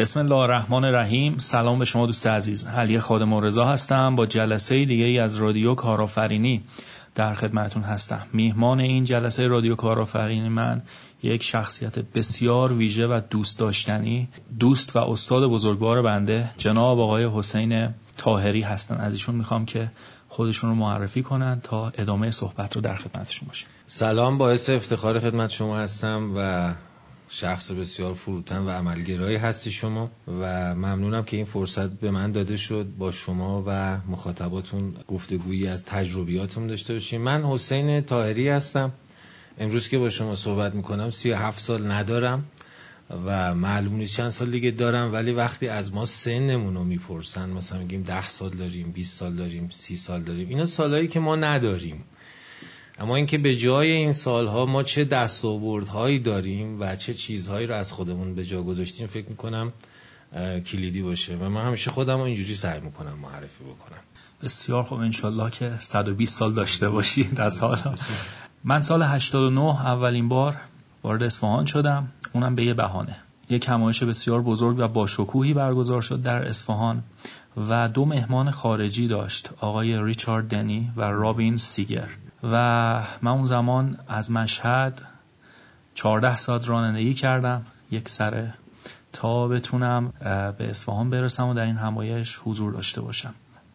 بسم الله الرحمن الرحیم. سلام به شما دوست عزیز. علی خادم رضا هستم. با جلسه دیگه ای از رادیو کارآفرینی در خدمتون هستم. میهمان این جلسه رادیو کارآفرینی من یک شخصیت بسیار ویژه و دوست داشتنی دوست و استاد بزرگوار بنده جناب آقای حسین تاهری هستن. از ایشون می‌خوام که خودشون رو معرفی کنن تا ادامه صحبت رو در خدمتشون باشیم. سلام. باعث افتخار خدمت شما هستم و شخص بسیار فروتن و عملگرایی هستی شما و ممنونم که این فرصت به من داده شد با شما و مخاطباتون گفتگویی از تجربیاتم داشته باشیم. من حسین تاهری هستم. امروز که با شما صحبت می‌کنم سی هفت سال ندارم و معلوم نیست چند سال دیگه دارم ولی وقتی از ما سنمون رو می‌پرسن مثلا میگیم ده سال داریم 20 سال داریم سی سال داریم اینا سالهایی که ما نداریم. اما اینکه به جای این سالها ما چه دستاوردهایی داریم و چه چیزهایی رو از خودمون به جا گذاشتیم فکر می‌کنم کلیدی باشه و من همیشه خودم اینجوری سعی می‌کنم معرفی بکنم. بسیار خوب. انشالله که 120 سال داشته باشید از حالا. من سال 89 اولین بار وارد اصفهان شدم. اونم به یه بهانه. یک همایش بسیار بزرگ و با شکوهی برگزار شد در اصفهان و دو مهمان خارجی داشت آقای ریچارد دنی و رابین سیگر. و من اون زمان از مشهد 14 ساعت رانندگی کردم یک سره تا بتونم به اصفهان برسم و در این همایش حضور داشته باشم.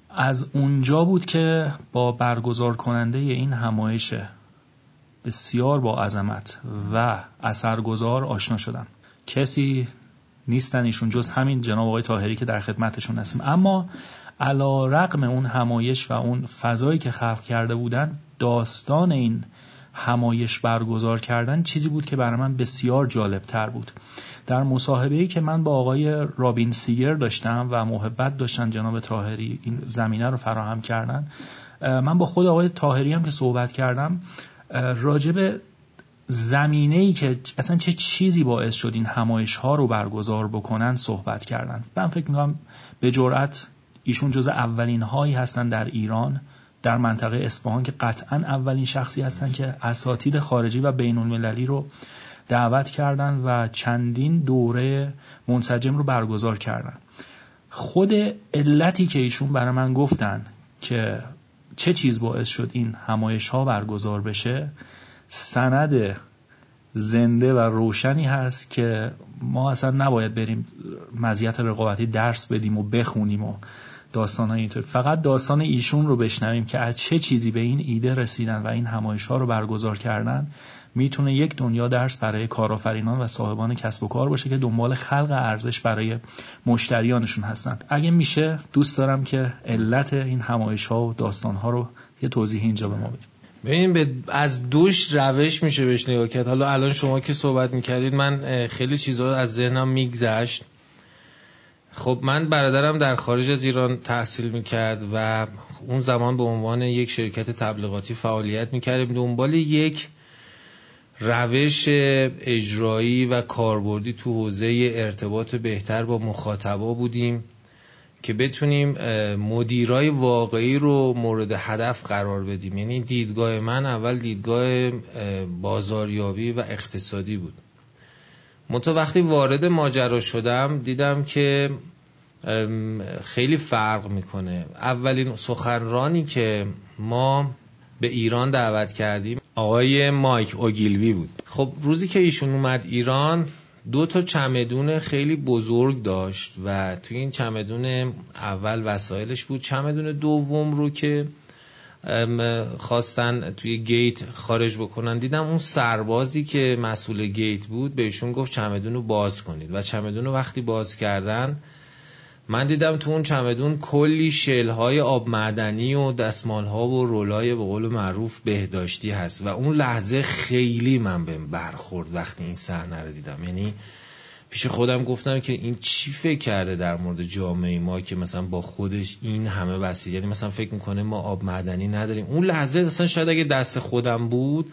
از اونجا بود که با برگزار کننده این همایش بسیار با عظمت و اثرگذار آشنا شدم. کسی نیستن ایشون جز همین جناب آقای تاهری که در خدمتشون هستیم. اما علا رقم اون همایش و اون فضایی که خلق کرده بودن داستان این همایش برگزار کردن چیزی بود که برای من بسیار جالب تر بود. در مصاحبه ای که من با آقای رابین سیگر داشتم و محبت داشتن جناب تاهری این زمینه رو فراهم کردن من با خود آقای تاهری هم که صحبت کردم راجب زمینه ای که اصلا چه چیزی باعث شد این همایش ها رو برگزار بکنن صحبت کردن. من فکر می‌کنم به جرأت ایشون جز اولین هایی هستن در ایران در منطقه اصفهان که قطعا اولین شخصی هستن که اساتید خارجی و بین المللی رو دعوت کردن و چندین دوره منسجم رو برگزار کردن. خود علتی که ایشون برای من گفتن که چه چیز باعث شد این همایش ها برگزار بشه سند زنده و روشنی هست که ما اصلا نباید بریم مزیت رقابتی درس بدیم و بخونیم و داستان های اینطور. فقط داستان ایشون رو بشنویم که از چه چیزی به این ایده رسیدن و این همایش ها رو برگزار کردن. می‌تونه یک دنیا درس برای کارآفرینان و صاحبان کسب و کار باشه که دنبال خلق ارزش برای مشتریانشون هستن. اگه میشه دوست دارم که علت این همایش ها و داستان ها رو یه توضیح اینجا به ما بدیم ببین از دوش روش میشه بهش نگاه کرد. حالا الان شما که صحبت می‌کردید من خیلی چیزها از ذهنم میگذشت. خب من برادرم در خارج از ایران تحصیل می‌کرد و اون زمان به عنوان یک شرکت تبلیغاتی فعالیت می‌کردیم. دنبال یک روش اجرایی و کاربردی تو حوزه ارتباط بهتر با مخاطبا بودیم. که بتونیم مدیرای واقعی رو مورد هدف قرار بدیم. یعنی دیدگاه من اول دیدگاه بازاریابی و اقتصادی بود. منتها وقتی وارد ماجرا شدم دیدم که خیلی فرق می‌کنه. اولین سخنرانی که ما به ایران دعوت کردیم آقای مایک اوگیلوی بود. خب روزی که ایشون اومد ایران دو تا چمدون خیلی بزرگ داشت و توی این چمدون اول وسایلش بود. چمدون دوم رو که خواستن توی گیت خارج بکنن. دیدم اون سربازی که مسئول گیت بود بهشون گفت چمدون رو باز کنید. و چمدون رو وقتی باز کردن من دیدم تو اون چمدون کلی شلهای آب معدنی و دستمالها و رولای به قول معروف بهداشتی هست و اون لحظه خیلی من بهم برخورد وقتی این صحنه رو دیدم. یعنی پیش خودم گفتم که این چی فکر کرده در مورد جامعه ما که مثلا با خودش این همه وسیله؟ یعنی مثلا فکر می‌کنه ما آب معدنی نداریم. اون لحظه اصلا شاید اگه دست خودم بود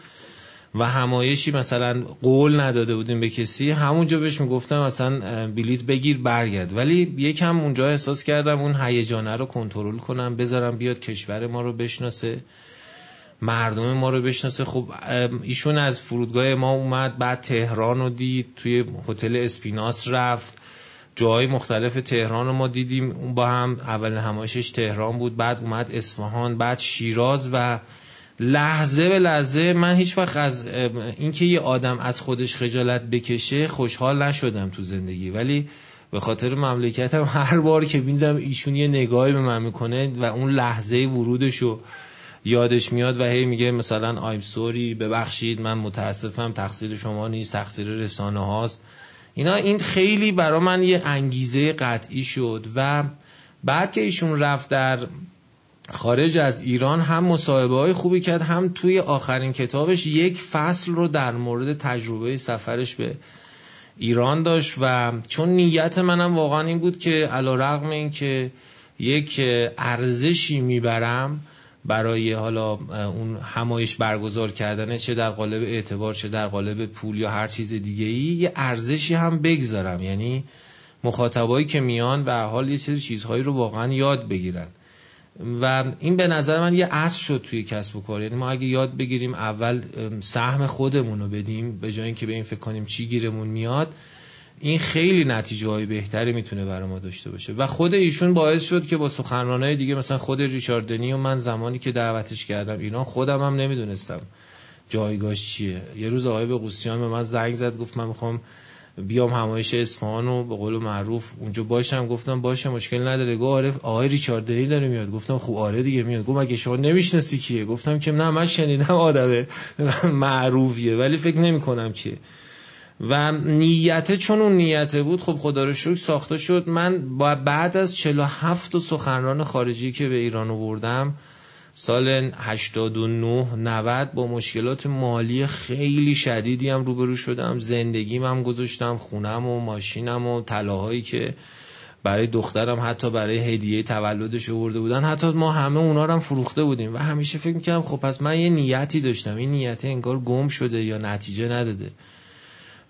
و همایشی مثلا قول نداده بودیم به کسی. همونجا بهش می‌گفتم مثلا بلیت بگیر برگرد. ولی یکم اونجا احساس کردم اون هیجانه رو کنترل کنم بذارم بیاد کشور ما رو بشناسه مردم ما رو بشناسه. خب ایشون از فرودگاه ما اومد بعد تهران رو دید توی هتل اسپیناس رفت. جاهای مختلف تهران رو ما دیدیم. اون با هم اول همایشش تهران بود بعد اومد اصفهان بعد شیراز و لحظه به لحظه من هیچ وقت از اینکه یه آدم از خودش خجالت بکشه خوشحال نشدم تو زندگی. ولی به خاطر مملکتم هر بار که بیندم ایشون یه نگاهی به من می‌کنه و اون لحظه ورودشو یادش میاد و هی میگه مثلا آیم سوری ببخشید من متاسفم تقصیر شما نیست تقصیر رسانه هاست. اینا این خیلی برا من یه انگیزه قطعی شد و بعد که ایشون رفت در خارج از ایران هم مصاحبه های خوبی کرد هم توی آخرین کتابش یک فصل رو در مورد تجربه سفرش به ایران داشت و چون نیت منم واقعا این بود که علا رقم این که یک ارزشی می‌برم برای حالا اون همایش برگزار کردنه چه در قالب اعتبار چه در قالب پول یا هر چیز دیگه ای یه ارزشی هم بگذارم. یعنی مخاطبایی که میان به حال یه سری چیزهایی رو واقعا یاد بگیرن. و این به نظر من یه اصل شد توی کسب و کار. یعنی ما اگه یاد بگیریم اول سهم خودمون رو بدیم به جای اینکه به این فکر کنیم چی گیرمون میاد این خیلی نتیجه های بهتری می‌تونه برای ما داشته باشه. و خود ایشون باعث شد که با سخنرانای دیگه مثلا خود ریچارد دنی و من زمانی که دعوتش کردم ایران خودم هم نمی‌دونستم جایگاهش چیه. یه روز آقای به به من زنگ زد گفت من می‌خوام بیام همایش اصفهان و به قول معروف اونجا باشم. گفتم باشه مشکل نداره. گفت آره آقای ریچارد دنی داره میاد. گفتم خوب آره دیگه میاد. گفت مگه شما نمی‌شناسی کیه؟ گفتم که نه من شنیدم آدمه. معروفیه ولی فکر نمی کنم کیه. و نیته چون اون نیته بود خب خدا رو شکر ساخته شد. من بعد از 47 سخنران خارجی که به ایران آوردم سال 89 90 با مشکلات مالی خیلی شدیدی هم روبرو شدم. زندگیم هم گذاشتم خونم و ماشینم و طلاهایی که برای دخترم حتی برای هدیه تولدش آورده بودن. حتی ما همه اونا رو هم فروخته بودیم و همیشه فکر می‌کردم خب پس من یه نیتی داشتم. این نیت انگار گم شده یا نتیجه نداده.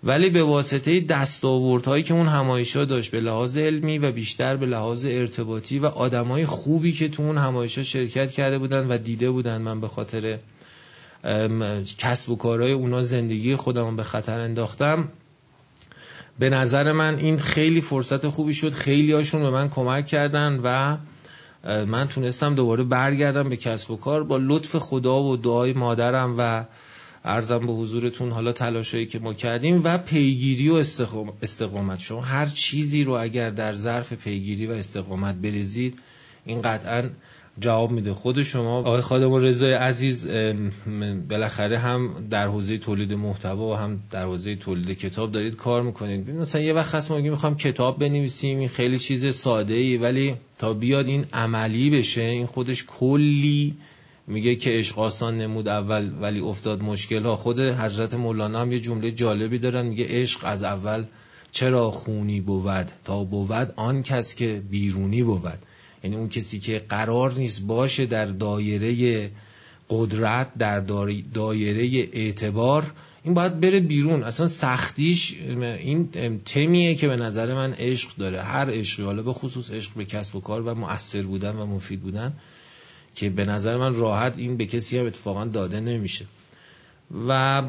ولی به واسطه دستاوردهایی که اون همایشا داشت به لحاظ علمی و بیشتر به لحاظ ارتباطی و آدمای خوبی که تو اون همایشا شرکت کرده بودن و دیده بودن من به خاطر کسب و کارهای اونا زندگی خودم به خطر انداختم به نظر من این خیلی فرصت خوبی شد. خیلی هاشون به من کمک کردن و من تونستم دوباره برگردم به کسب و کار با لطف خدا و دعای مادرم و ارزم به حضورتون حالا تلاشایی که ما کردیم و پیگیری و استقامت. شما هر چیزی رو اگر در ظرف پیگیری و استقامت بریزید این قطعا جواب میده. خود شما آقای خادم رضای عزیز بالاخره هم در حوزه تولید محتوا و هم در حوزه تولید کتاب دارید کار می‌کنید. مثلا یه وقت هست ما می‌خوام کتاب بنویسیم این خیلی چیز ساده ای ولی تا بیاد این عملی بشه این خودش کلی میگه که عشق آسان نمود اول ولی افتاد مشکل ها. خود حضرت مولانا هم یه جمله جالبی دارن میگه عشق از اول چرا خونی بود؟ تا بود آن کس که بیرونی بود. یعنی اون کسی که قرار نیست باشه در دایره قدرت در دایره اعتبار این باید بره بیرون. اصلا سختیش این تمیه که به نظر من عشق داره. هر عشقی حالا به خصوص عشق به کسب و کار و مؤثر بودن و مفید بودن که به نظر من راحت این به کسی هم اتفاقا داده نمیشه. و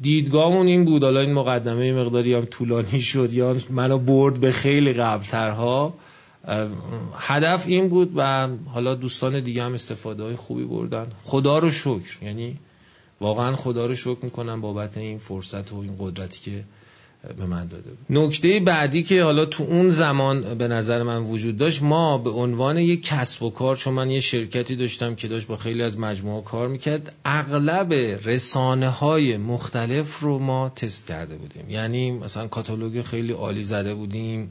دیدگاهمون این بود حالا این مقدمه مقداری هم طولانی شد یا منو برد به خیلی قبلترها. هدف این بود و حالا دوستان دیگه هم استفاده های خوبی بردن. خدا رو شکر یعنی واقعا خدا رو شکر می‌کنم بابت این فرصت و این قدرتی که به من داده بود. نکته بعدی که حالا تو اون زمان به نظر من وجود داشت ما به عنوان یک کسب و کار چون من یه شرکتی داشتم که داشت با خیلی از مجموعه کار می‌کرد اغلب رسانه های مختلف رو ما تست کرده بودیم. یعنی مثلا کاتالوگ خیلی عالی زده بودیم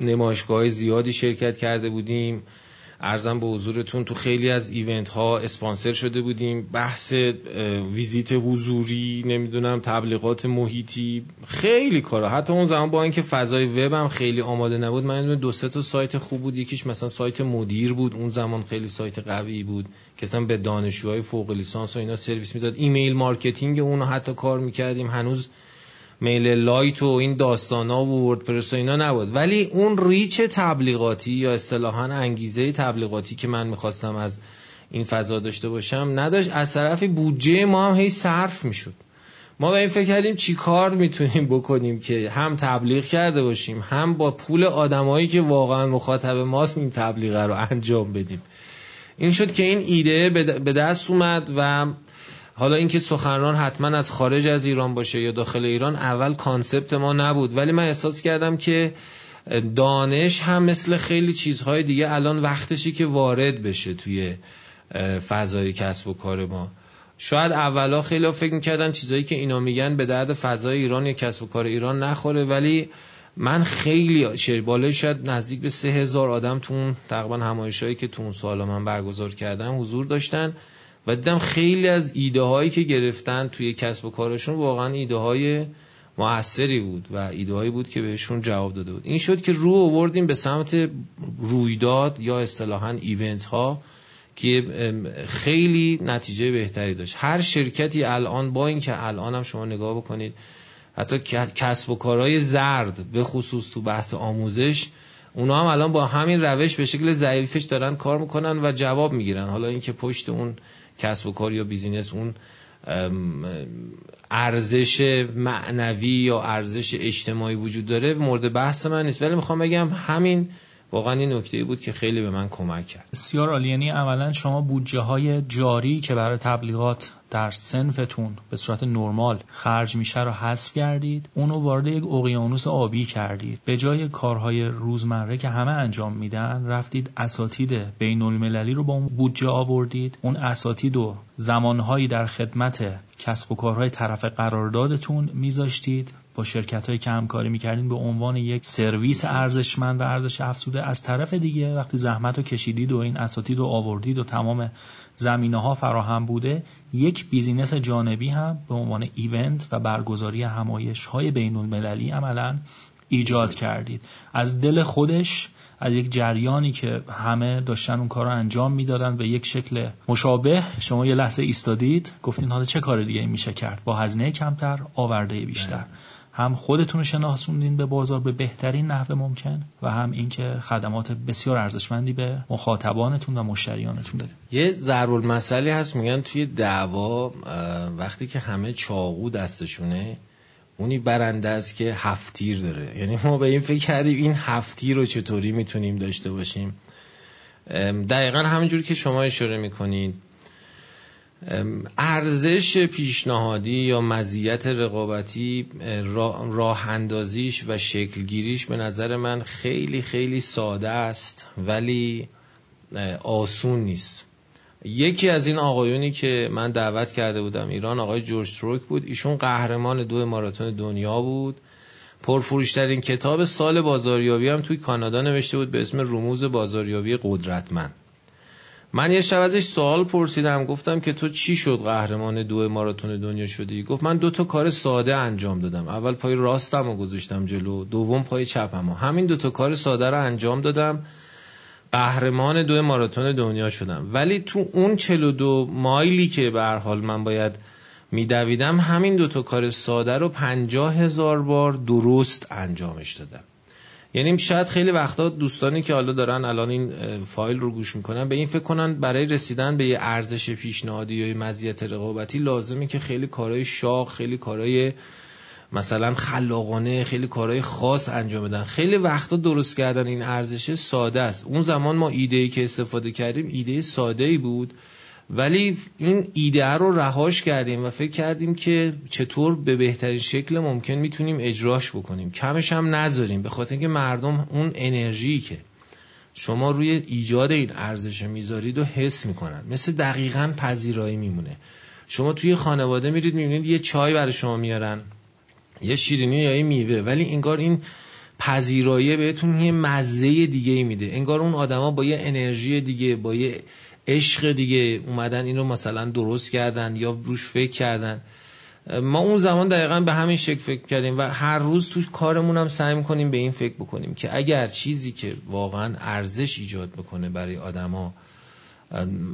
نمایشگاه زیادی شرکت کرده بودیم. ارزم به حضورتون تو خیلی از ایونت ها اسپانسر شده بودیم. بحث ویزیت حضوری نمی‌دونم تبلیغات محیطی خیلی کارا. حتی اون زمان با اینکه فضای وب هم خیلی آماده نبود من دو سه تا سایت خوب بود. یکیش مثلا سایت مدیر بود. اون زمان خیلی سایت قوی بود که به دانشجوهای فوق لیسانس و اینا سرویس می‌داد. email marketing اون حتی کار می‌کردیم. هنوز MailerLite و این داستانا و WordPress و اینا نبود. ولی اون reach تبلیغاتی یا اصطلاحا انگیزه تبلیغاتی که من می‌خواستم از این فضا داشته باشم نداشت. از طرف بودجه ما هم هی صرف می‌شد. ما به این فکر کردیم چی کار می‌تونیم بکنیم که هم تبلیغ کرده باشیم هم با پول آدمایی که واقعا مخاطب ماست این تبلیغ رو انجام بدیم. این شد که این ایده به دست اومد و حالا اینکه سخنران حتما از خارج از ایران باشه یا داخل ایران اول کانسپت ما نبود. ولی من احساس کردم که دانش هم مثل خیلی چیزهای دیگه الان وقتشی که وارد بشه توی فضای کسب و کار ما. شاید اولا خیلی فکر می‌کردن چیزایی که اینا میگن به درد فضای ایران یا کسب و کار ایران نخوره ولی من خیلی شرباله شاید نزدیک به سه هزار آدم تو اون تقریبا همایشایی که تو اون سالا من برگزار کردم حضور داشتن. و دیدم خیلی از ایده هایی که گرفتن توی کسب و کارشون واقعا ایده های موثری بود و ایده هایی بود که بهشون جواب داده بود. این شد که رو آوردیم به سمت رویداد یا اصطلاحا ایونت ها که خیلی نتیجه بهتری داشت. هر شرکتی الان با اینکه الان هم شما نگاه بکنید حتی کسب و کارهای زرد به خصوص تو بحث آموزش اونا هم الان با همین روش به شکل ضعیفش دارن کار می‌کنن و جواب می‌گیرن. حالا اینکه پشت اون کسب و کار یا business اون ارزش معنوی یا ارزش اجتماعی وجود داره مورد بحث من نیست. ولی می‌خوام بگم همین واقعا این نکته بود که خیلی به من کمک کرد. بسیار عالی یعنی عملا شما بودجه های جاری که برای تبلیغات در صنفتون به صورت نرمال خرج میشه رو حذف کردید اونو وارد یک اقیانوس آبی کردید. به جای کارهای روزمره که همه انجام میدن رفتید اساتید بین المللی رو با اون بودجه آوردید. اون اساتید رو زمانهایی در خدمت کسب و کارهای طرف قراردادتون میذاشتید. با شرکت هایی که همکاری می‌کردین به عنوان یک سرویس ارزشمند و ارزش افزوده از طرف دیگه وقتی زحمت رو کشیدید و این اساتید رو آوردید و تمام زمینه ها فراهم بوده یک بیزینس جانبی هم به عنوان ایونت و برگزاری همایش های بین المللی عملا ایجاد کردید. از دل خودش از یک جریانی که همه داشتن اون کار رو انجام می‌دادن به یک شکل مشابه شما یه لحظه ایستادید گفتین حالا چه کار دیگه میشه کرد؟ با هزینه کمتر آورده بیشتر. هم خودتون رو شناسوندین به بازار به بهترین نحو ممکن و هم اینکه خدمات بسیار ارزشمندی به مخاطبانتون و مشتریانتون دارید یه ضرب المثلی هست میگن توی دعوا وقتی که همه چاقو دستشونه اونی برنده است که هفتیر داره. یعنی ما به این فکر کردیم این هفتیر رو چطوری می‌تونیم داشته باشیم؟ دقیقا همینجور که شما اشاره می‌کنید. ارزش پیشنهادی یا مزیت رقابتی راه اندازیش و شکلگیریش به نظر من خیلی خیلی ساده است ولی آسون نیست. یکی از این آقایونی که من دعوت کرده بودم ایران آقای جورج تروک بود. ایشون قهرمان دو ماراتون دنیا بود. پرفروشترین کتاب سال بازاریابی هم توی کانادا نوشته بود به اسم رموز بازاریابی قدرتمند. من یه شب ازش سوال پرسیدم گفتم که تو چی شد قهرمان دو ماراتون دنیا شدی؟ گفت من دو تا کار ساده انجام دادم. اول پای راستم رو گذاشتم جلو دوم پای چپم و همین دو تا کار ساده رو انجام دادم. قهرمان دو ماراتون دنیا شدم. ولی تو اون 42 مایلی که به حال من باید میدویدم همین دو تا کار ساده رو پنجاه هزار بار درست انجامش دادم. یعنی شاید خیلی وقتا دوستانی که حالا دارن الان این فایل رو گوش می‌کنن به این فکر کنن برای رسیدن به یه ارزش پیشنهادی یا مزیت رقابتی لازمه که خیلی کارهای شاق خیلی کارهای مثلا خلاقانه خیلی کارهای خاص انجام بدن. خیلی وقتا درست کردن این ارزش ساده است. اون زمان ما ایده ای که استفاده کردیم ایده ساده ای بود. ولی این ایده رو رهاش کردیم و فکر کردیم که چطور به بهترین شکل ممکن می‌تونیم اجراش بکنیم. کمش هم نذاریم به خاطر اینکه مردم اون انرژی که شما روی ایجاد این ارزش می‌ذارید و حس می‌کنن. مثل دقیقا پذیرایی میمونه. شما توی خانواده میرید می‌بینید یه چای برای شما میارن یه شیرینی یا یه میوه ولی انگار این پذیرایی بهتون یه مزه دیگه میده. انگار اون آدما با یه انرژی دیگه با یه عشق دیگه اومدن این رو مثلا درست کردن یا روش فکر کردن. ما اون زمان دقیقا به همین شکل فکر کردیم و هر روز تو کارمون هم سعی می‌کنیم به این فکر بکنیم که اگر چیزی که واقعا ارزش ایجاد بکنه برای آدما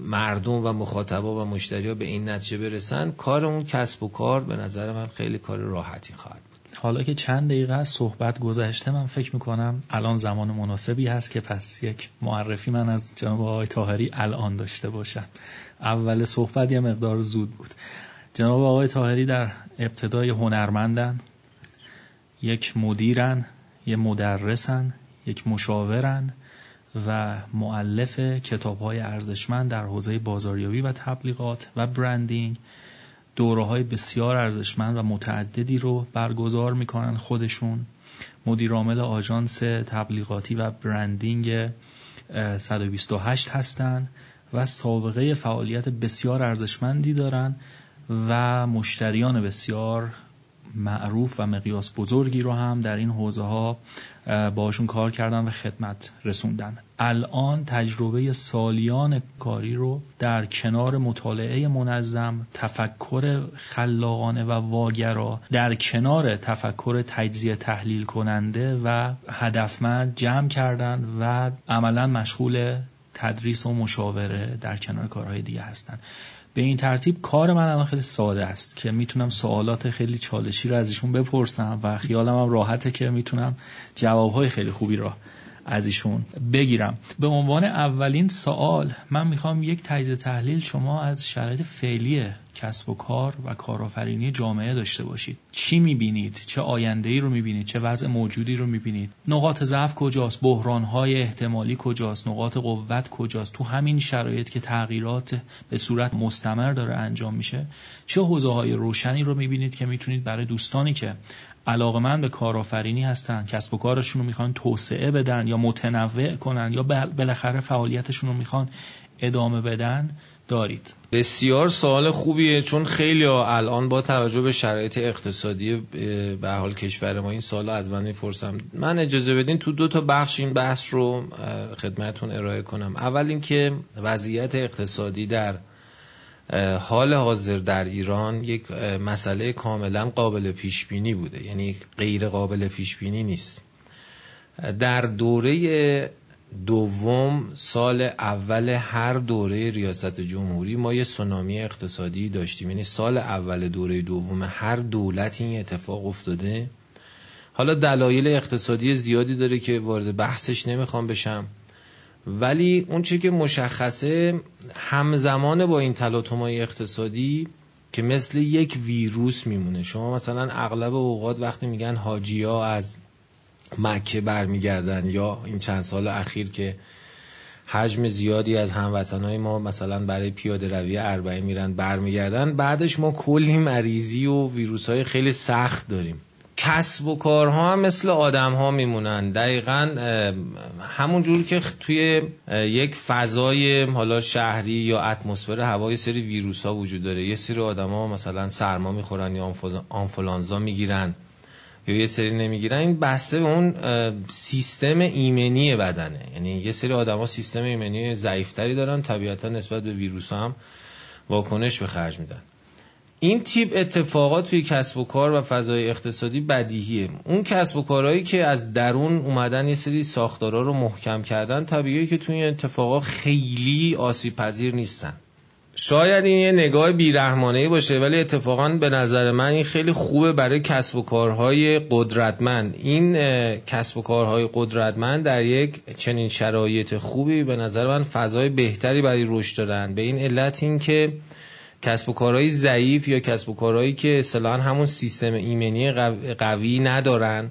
مردم و مخاطبا و مشتریا به این نتیجه برسن کار اون کسب و کار به نظر من خیلی کار راحتی خواهد بود. حالا که چند دقیقه از صحبت گذشته من فکر می‌کنم الان زمان مناسبی هست که پس یک معرفی من از جناب آقای تاهری الان داشته باشم. اول صحبت یه مقدار زود بود. جناب آقای تاهری در ابتدای هنرمندن یک مدیرن یک مدرسن یک مشاورن و معلف کتاب های ارزشمند در حوزه بازاریابی و تبلیغات و برندینگ دوره های بسیار ارزشمند و متعددی رو برگزار می‌کنن خودشون. مدیرعامل آژانس تبلیغاتی و برندینگ 128 هستند و سابقه فعالیت بسیار ارزشمندی دارن و مشتریان بسیار معروف و مقیاس بزرگی رو هم در این حوزه ها باشون کار کردن و خدمت رسوندن. الان تجربه سالیان کاری رو در کنار مطالعه منظم تفکر خلاقانه و واگرا در کنار تفکر تجزیه تحلیل کننده و هدفمند جمع کردن و عملا مشغول تدریس و مشاوره در کنار کارهای دیگه هستند به این ترتیب کار من الان خیلی ساده است که می‌تونم سوالات خیلی چالشی رو از ایشون بپرسم و خیالم هم راحته که می‌تونم جوابهای خیلی خوبی را از ایشون بگیرم. به عنوان اولین سوال من می‌خوام یک تجزیه تحلیل شما از شرایط فعلی کسب و کار و کارآفرینی جامعه داشته باشید. چی می‌بینید؟ چه آینده ای رو می‌بینید؟ چه وضع موجودی رو می‌بینید؟ نقاط ضعف کجاست؟ بحران های احتمالی کجاست؟ نقاط قوت کجاست؟ تو همین شرایط که تغییرات به صورت مستمر داره انجام میشه چه حوزه های روشنی رو می‌بینید که می‌تونید برای دوستانی که علاقمند به کارآفرینی هستن کسب و کارشون رو می‌خوان توسعه بدن یا متنوع کنن یا بالاخره فعالیتشون رو می‌خوان ادامه بدن دارید. بسیار سوال خوبیه چون خیلی الان با توجه به شرایط اقتصادی به حال کشور ما این سال از من می‌پرسم. من اجازه بدین تو دو تا بخش این بحث رو خدمتون ارائه کنم. اول اینکه وضعیت اقتصادی در حال حاضر در ایران یک مسئله کاملا قابل پیش بینی بوده. یعنی غیر قابل پیش بینی نیست. در دوره دوم سال اول هر دوره ریاست جمهوری ما یه سونامی اقتصادی داشتیم. یعنی سال اول دوره دوم هر دولت این اتفاق افتاده. حالا دلایل اقتصادی زیادی داره که وارد بحثش نمی‌خوام بشم. ولی اون چی که مشخصه همزمان با این تلاطم‌های اقتصادی که مثل یک ویروس میمونه. شما مثلا اغلب اوقات وقتی میگن حاجیا از مکه برمیگردن یا این چند سال اخیر که حجم زیادی از هموطنهای ما مثلا برای پیاده روی اربعین میرن برمیگردن بعدش ما کلی مریضی و ویروس های خیلی سخت داریم. کسب و کارها هم مثل آدم ها میمونن. دقیقا همون جور که توی یک فضای حالا شهری یا اتمسفر هوای سری ویروس ها وجود داره. یه سری آدم ها مثلا سرما می‌خورن یا آنفولانزا می‌گیرن. یا یه سری نمی‌گیرن این بحثه به اون سیستم ایمنی بدنه. یعنی یه سری آدما سیستم ایمنی ضعیفتری دارن طبیعتا نسبت به ویروس هم واکنش به خرج میدن. این تیپ اتفاقات توی کسب و کار و فضای اقتصادی بدیهیه. اون کسب و کارهایی که از درون اومدن یه سری ساختارا رو محکم کردن طبیعیه که توی اتفاقات خیلی آسیب پذیر نیستن. شاید این یه نگاه بیرحمانه باشه ولی اتفاقا به نظر من این خیلی خوبه برای کسب و کارهای قدرتمند. این کسب و کارهای قدرتمند در یک چنین شرایط خوبی به نظر من فضای بهتری برای رشد دارن. به این علت این که کسب و کارهای ضعیف یا کسب و کارهایی که اصطلاحا همون سیستم ایمنی قوی ندارن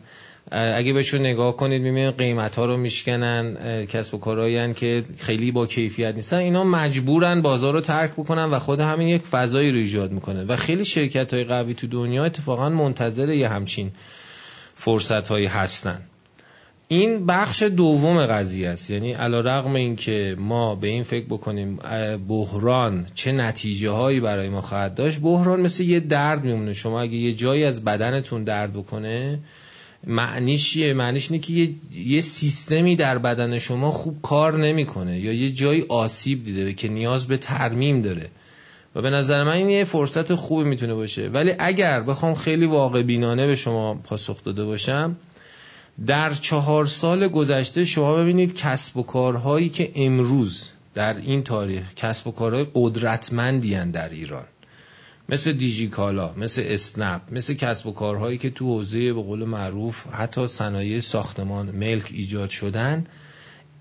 اگه بهشون نگاه کنید می‌بینید قیمت ها رو میشکنن کسب و کارهایی که خیلی با کیفیت نیستن. اینا مجبورن بازار رو ترک بکنن و خود همین یک فضایی رو ایجاد می‌کنه. و خیلی شرکت های قوی تو دنیا اتفاقا منتظر یه همچین فرصت هایی هستن. این بخش دوم قضیه است. یعنی علا رقم این که ما به این فکر بکنیم بحران چه نتیجه هایی برای ما خواهد داشت بحران مثل یه درد میمونه. شما اگه یه جایی از بدنتون درد بکنه معنیش یه معنیش اینه که یه،, یه سیستمی در بدن شما خوب کار نمی‌کنه یا یه جایی آسیب دیده که نیاز به ترمیم داره. و به نظر من این یه فرصت خوبی می‌تونه باشه. ولی اگر بخوام خیلی واقع بینانه به شما پاسخ داده باشم در چهار سال گذشته شما ببینید کسب و کارهایی که امروز در این تاریخ کسب و کارهای قدرتمندی در ایران. مثل دیجیکالا مثل اسنپ مثل کسب و کارهایی که تو حوزه به قول معروف حتی صنایع ساختمان ملک ایجاد شدن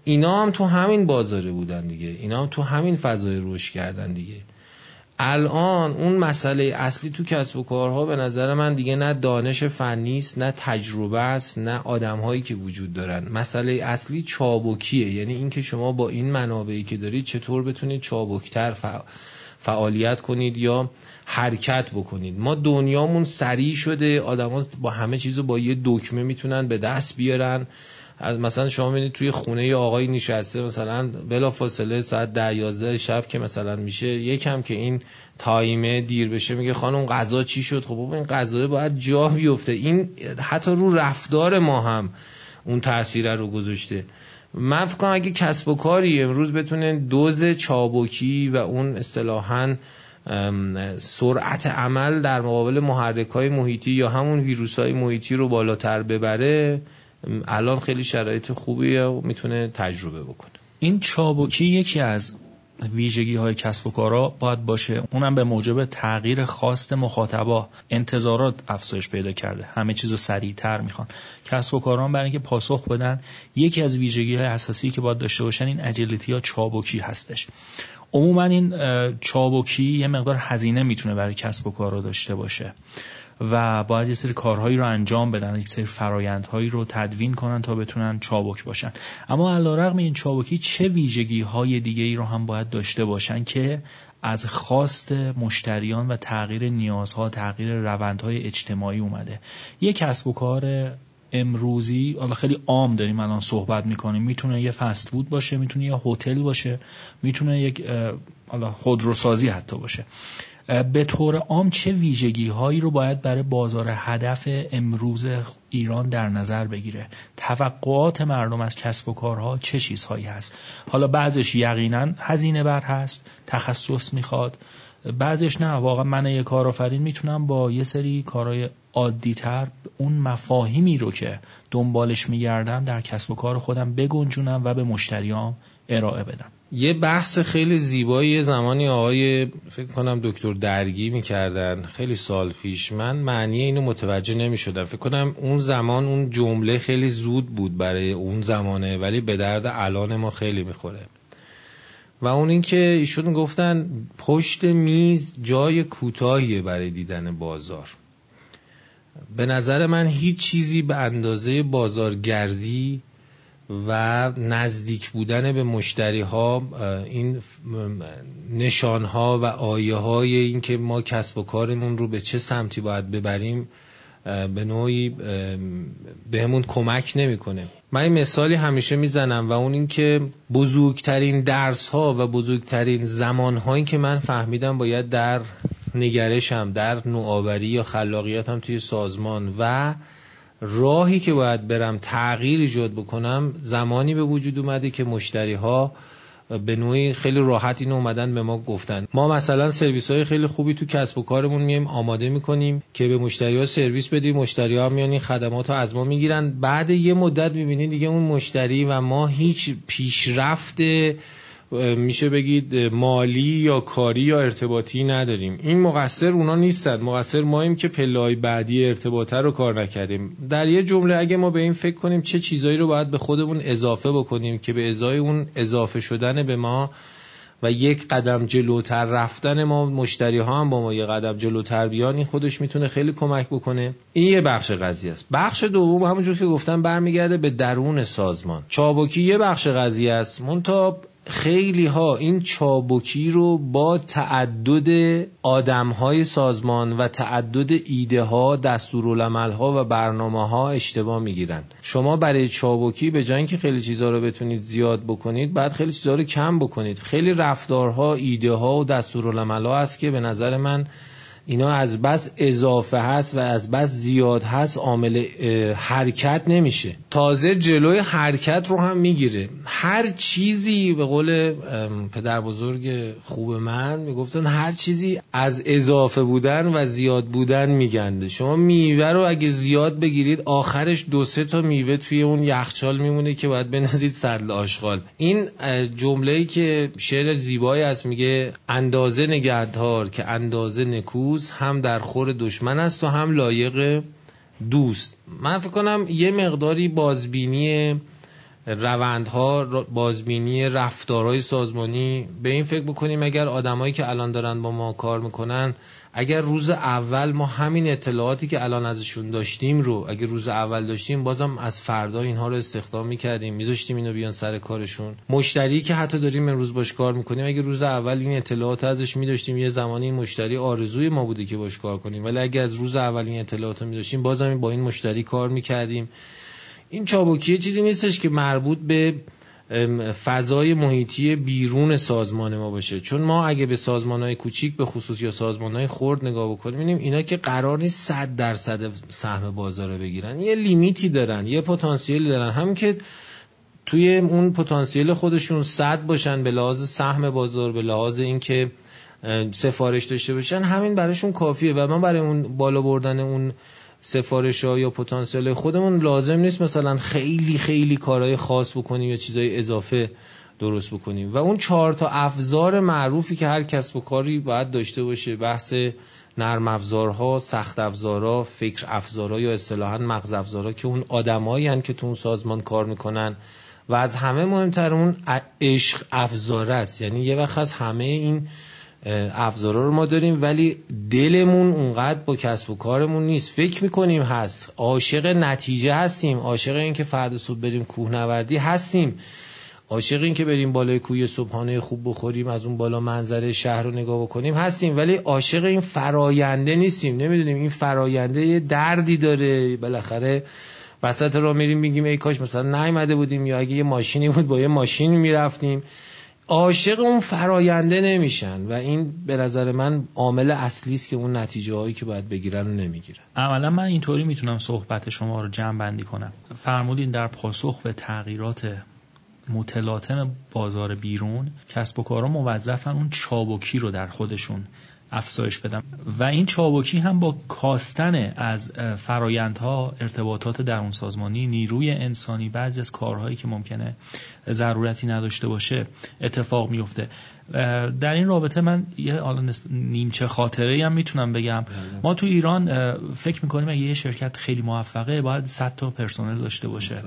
اینا هم تو همین بازاره بودن دیگه. اینا هم تو همین فضای روش کردن دیگه. الان اون مسئله اصلی تو کسب و کارها به نظر من دیگه نه دانش فنی است نه تجربه است نه آدمهایی که وجود دارن. مسئله اصلی چابکیه. یعنی اینکه شما با این منابعی که دارید چطور بتونید چابکتر فعالیت کنید یا حرکت بکنید. ما دنیامون سریع شده آدما با همه چیزو با یه دکمه می‌تونن به دست بیارن. از مثلا شما می‌بینید توی خونه آقای نشسته مثلا بلا فاصله ساعت ده یازده شب که مثلا میشه یکم که این تایمه دیر بشه میگه خانم غذا چی شد؟ خب این غذا باید جا بیفته. این حتی رو رفتار ما هم اون تاثیر رو گذاشته. من فکر کنم اگه کسب و کاری امروز بتونه دوز چابکی و اون اصطلاحاً سرعت عمل در مقابل محرک های محیطی یا همون ویروس های محیطی رو بالاتر ببره الان خیلی شرایط خوبیه و می‌تونه تجربه بکنه. این چابکی یکی از ویژگی های کسب و کارا باید باشه. اونم به موجب تغییر خواست مخاطبا. انتظارات افزایش پیدا کرده. همه چیز رو سریعتر می‌خوان. کسب و کاران برای اینکه پاسخ بدن یکی از ویژگی های اساسی که باید داشته باشن این اجیلیتی یا چابکی هستش. عموما این چابکی یه مقدار هزینه می‌تونه برای کسب و کارا داشته باشه. و باید یه سری کارهایی رو انجام بدن یک سری فرایندهایی رو تدوین کنن تا بتونن چابک باشن. اما علیرغم این چابکی چه ویژگی های دیگه ای رو هم باید داشته باشن که از خواست مشتریان و تغییر نیازها تغییر روندهای اجتماعی اومده. یک کسب و کار امروزی حالا خیلی عام داریم الان صحبت می‌کنیم. می‌تونه یه فست فود باشه می‌تونه یه هتل باشه می‌تونه یک حالا خودروسازی حتی باشه. به طور عام چه ویژگی هایی رو باید برای بازار هدف امروز ایران در نظر بگیره؟ توقعات مردم از کسب و کارها چه چیزهایی هست؟ حالا بعضش یقینا هزینه بر هست تخصص می‌خواد. بعضش نه واقعا من یه کارآفرین می‌تونم با یه سری کارهای عادی تر اون مفاهیمی رو که دنبالش میگردم در کسب و کار خودم بگنجونم و به مشتریام ارائه بدم. یه بحث خیلی زیبایی زمانی آقای فکر کنم دکتر درگی می‌کردن. خیلی سال پیش. من معنی اینو متوجه نمی شدم فکر کنم اون زمان اون جمله خیلی زود بود برای اون زمانه ولی به درد الان ما خیلی می‌خوره. و اون اینکه ایشون گفتن پشت میز جای کوتاهیه برای دیدن بازار. به نظر من هیچ چیزی به اندازه بازارگردی و نزدیک بودن به مشتری ها این نشان ها و آیه های این که ما کسب و کارمون رو به چه سمتی باید ببریم به نوعی بهمون کمک نمی‌کنه. من این مثالی همیشه می‌زنم و اون این که بزرگترین درس ها و بزرگترین زمان هایی که من فهمیدم باید در نگرشم در نوآوری یا خلاقیتم توی سازمان و راهی که باید برم تغییر ایجاد بکنم زمانی به وجود اومده که مشتری ها به نوعی خیلی راحت اینو اومدن به ما گفتن. ما مثلا سرویس های خیلی خوبی تو کسب و کارمون میایم آماده می‌کنیم که به مشتری ها سرویس بدیم. مشتری ها میان این خدمات رو از ما می‌گیرن. بعد یه مدت می‌بینید دیگه اون مشتری و ما هیچ پیشرفت میشه بگید مالی یا کاری یا ارتباطی نداریم. این مقصر اونا نیستن. مقصر ماییم که پلای بعدی ارتباطه رو کار نکردیم. در یه جمله اگه ما به این فکر کنیم چه چیزایی رو باید به خودمون اضافه بکنیم که به ازای اون اضافه شدن به ما و یک قدم جلوتر رفتن ما مشتری ها هم با ما یک قدم جلوتر بیان این خودش می‌تونه خیلی کمک بکنه. این یه بخش قضیه است. بخش دوم همونجور که گفتم برمیگرده به درون سازمان. چابکی یه بخش قضیه است. منتها خیلی ها این چابکی رو با تعدد آدم های سازمان و تعدد ایده ها دستورالعمل ها و برنامه ها اشتباه می‌گیرن شما برای چابکی به جای اینکه خیلی چیزها رو بتونید زیاد بکنید بعد خیلی چیزها رو کم بکنید. خیلی رفتارها ایده ها و دستورالعمل ها هست که به نظر من اینا از بس اضافه هست و از بس زیاد هست عامل حرکت نمیشه. تازه جلوی حرکت رو هم می‌گیره. هر چیزی به قول پدر بزرگ خوب من می‌گفتن هر چیزی از اضافه بودن و زیاد بودن میگنده. شما میوه رو اگه زیاد بگیرید آخرش دو سه تا میوه توی اون یخچال میمونه که باید بنزید سدل آشغال. این جمله‌ای که شعر زیبایی است میگه اندازه نگهدار که اندازه نکو هم در خور دشمن است و هم لایق دوست. من فکر کنم یه مقداری بازبینی روندها بازبینی رفتارهای سازمانی به این فکر بکنیم اگر آدمایی که الان دارن با ما کار می‌کنن اگر روز اول ما همین اطلاعاتی که الان ازشون داشتیم رو اگر روز اول داشتیم بازم از فردا اینها رو استخدام می‌کردیم میذاشتیم اینو بیان سر کارشون. مشتری که حتی داریم امروز باش کار می‌کنیم اگر روز اول این اطلاعات ازش میداشتیم یه زمانی این مشتری آرزوی ما بوده که باش کار کنیم. ولی اگر از روز اول این اطلاعات رو میداشتیم بازم با این مشتری کار می‌کردیم. این چابکی چیزی نیستش که مربوط به فضای محیطی بیرون سازمان ما باشه. چون ما اگه به سازمان های کوچیک به خصوص یا سازمان های خورد نگاه بکنیم ببینیم اینا که قرار نیست صد درصد سهم بازار رو بگیرن. یه لیمیتی دارن یه پتانسیلی دارن. هم که توی اون پتانسیل خودشون صد باشن به لحاظ سهم بازار به لحاظ اینکه سفارش داشته باشن همین براشون کافیه. و ما برای اون بالا بردن اون سفارش ها یا پتانسیل خودمون لازم نیست مثلا خیلی خیلی کارهای خاص بکنیم یا چیزای اضافه درست بکنیم. و اون چهار تا افزار معروفی که هر کسب و کاری باید داشته باشه بحث نرم افزارها، سخت افزارها، فکر افزارها یا اصطلاحا مغز افزارها که اون آدمایی که تو اون سازمان کار می‌کنن. و از همه مهمتر اون عشق افزار است. یعنی یه وقت از همه این افزارا رو ما داریم ولی دلمون اونقدر با کسب و کارمون نیست. فکر می‌کنیم هست. عاشق نتیجه هستیم. عاشق این که فرد صبح بریم کوهنوردی هستیم. عاشق این که بریم بالای کوی صبحانه خوب بخوریم از اون بالا منظره شهر رو نگاه بکنیم هستیم. ولی عاشق این فراینده نیستیم. نمی‌دونیم این فراینده یه دردی داره. بالاخره وسط را میریم میگیم ای کاش مثلا نیومده بودیم یا اگه یه ماشینی بود با یه ماشین می‌رفتیم. عاشق اون فراینده نمیشن و این به نظر من عامل اصلی است که اون نتیجه هایی که باید بگیرن رو نمی‌گیرن. عملا من اینطوری می‌تونم صحبت شما رو جمع بندی کنم. فرمودین در پاسخ به تغییرات متلاطم بازار بیرون کسب و کارا موظفن اون چابکی رو در خودشون افزایش بدم. و این چابکی هم با کاستن از فرایندها ارتباطات درون سازمانی نیروی انسانی بعضی از کارهایی که ممکنه ضرورتی نداشته باشه اتفاق میفته. در این رابطه من یه نیمچه خاطره هم می‌تونم بگم. بله. ما تو ایران فکر می‌کنیم اگه یه شرکت خیلی موفقه باید 100 تا پرسنل داشته باشه.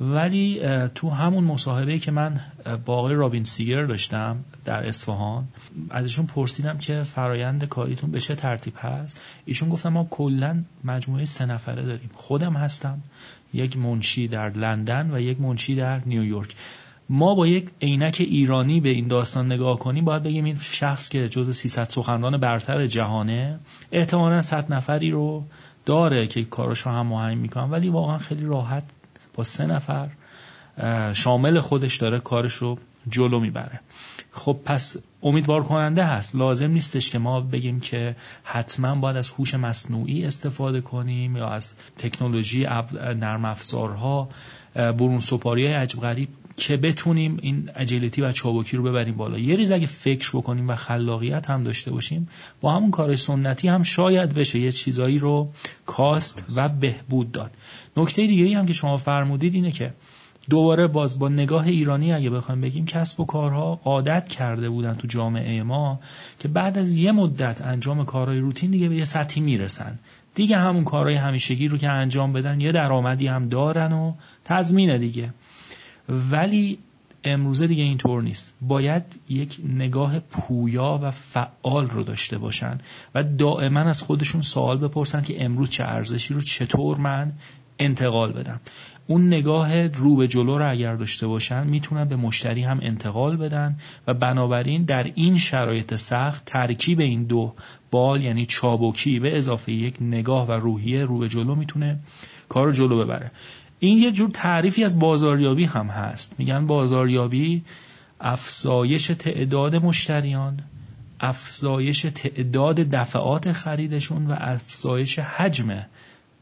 ولی تو همون مصاحبه که من با آقای رابین سیگر داشتم در اصفهان ازشون پرسیدم که فرایند کاریتون به چه ترتیب هست؟ ایشون گفتم ما کلا مجموعه سه نفره داریم. خودم هستم یک منشی در لندن و یک منشی در نیویورک. ما با یک عینک ایرانی به این داستان نگاه کنیم باید بگیم این شخص که جز 300 سخنران برتر جهانه احتمالا 100 نفری رو داره که کارش رو هم مهم می‌کنن ولی واقعا خیلی راحت با سه نفر شامل خودش داره کارش رو جلو می‌بره. خب پس امیدوار کننده هست. لازم نیستش که ما بگیم که حتما باید از هوش مصنوعی استفاده کنیم یا از تکنولوژی نرم افزارها برون سپاری های عجب غریب که بتونیم این اجیلیتی و چابکی رو ببریم بالا. یه ریز اگه فکر بکنیم و خلاقیت هم داشته باشیم با همون کار سنتی هم شاید بشه یه چیزایی رو کاست و بهبود داد. نکته دیگه ای هم که شما فرمودید اینه که دوباره باز با نگاه ایرانی اگه بخوایم بگیم کسب و کارها عادت کرده بودن تو جامعه ما که بعد از یه مدت انجام کارهای روتین دیگه به یه سطحی می‌رسن. دیگه همون کارهای همیشگی رو که انجام بدن یه درآمدی هم دارن و تضمینه دیگه. ولی امروزه دیگه اینطور نیست. باید یک نگاه پویا و فعال رو داشته باشن و دائما از خودشون سوال بپرسن که امروز چه ارزشی رو چطور من انتقال بدم. اون نگاه رو به جلو رو اگر داشته باشن می‌تونن به مشتری هم انتقال بدن و بنابراین در این شرایط سخت ترکیب این دو بال یعنی چابکی به اضافه یک نگاه و روحیه رو به جلو می‌تونه کار رو جلو ببره. این یه جور تعریفی از بازاریابی هم هست. میگن بازاریابی افزایش تعداد مشتریان افزایش تعداد دفعات خریدشون و افزایش حجم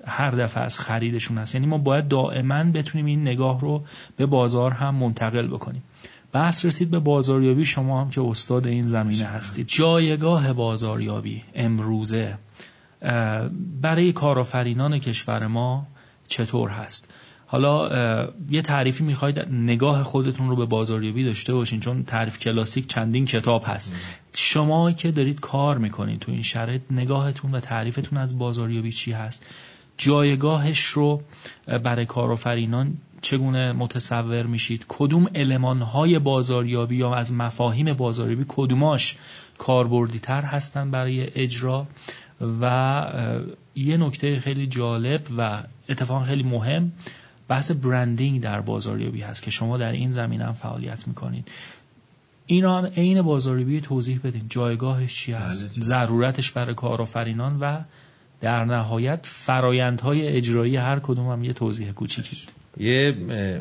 هر دفعه از خریدشون هست. یعنی ما باید دائما بتونیم این نگاه رو به بازار هم منتقل بکنیم. بحث رسید به بازاریابی. شما هم که استاد این زمینه هستید. جایگاه بازاریابی امروزه برای کارآفرینان کشور ما چطور هست؟ حالا یه تعریفی می‌خواید نگاه خودتون رو به بازاریابی داشته باشین چون تعریف کلاسیک چندین کتاب هست. شما که دارید کار می‌کنید تو این شرایط نگاهتون و تعریفتون از بازاریابی چی هست؟ جایگاهش رو برای کارآفرینان چگونه متصور میشید؟ کدوم المانهای بازاریابی یا از مفاهیم بازاریابی کدوماش کاربردی تر هستن برای اجرا؟ و یه نکته خیلی جالب و اتفاق خیلی مهم بحث برندینگ در بازاریابی هست که شما در این زمینه هم فعالیت می‌کنید. این هم عین بازاریابی توضیح بدین. جایگاهش چی هست؟ بله. ضرورتش برای کارآفرینان و در نهایت فرایندهای اجرایی هر کدوم هم یه توضیح کوچیکی. یه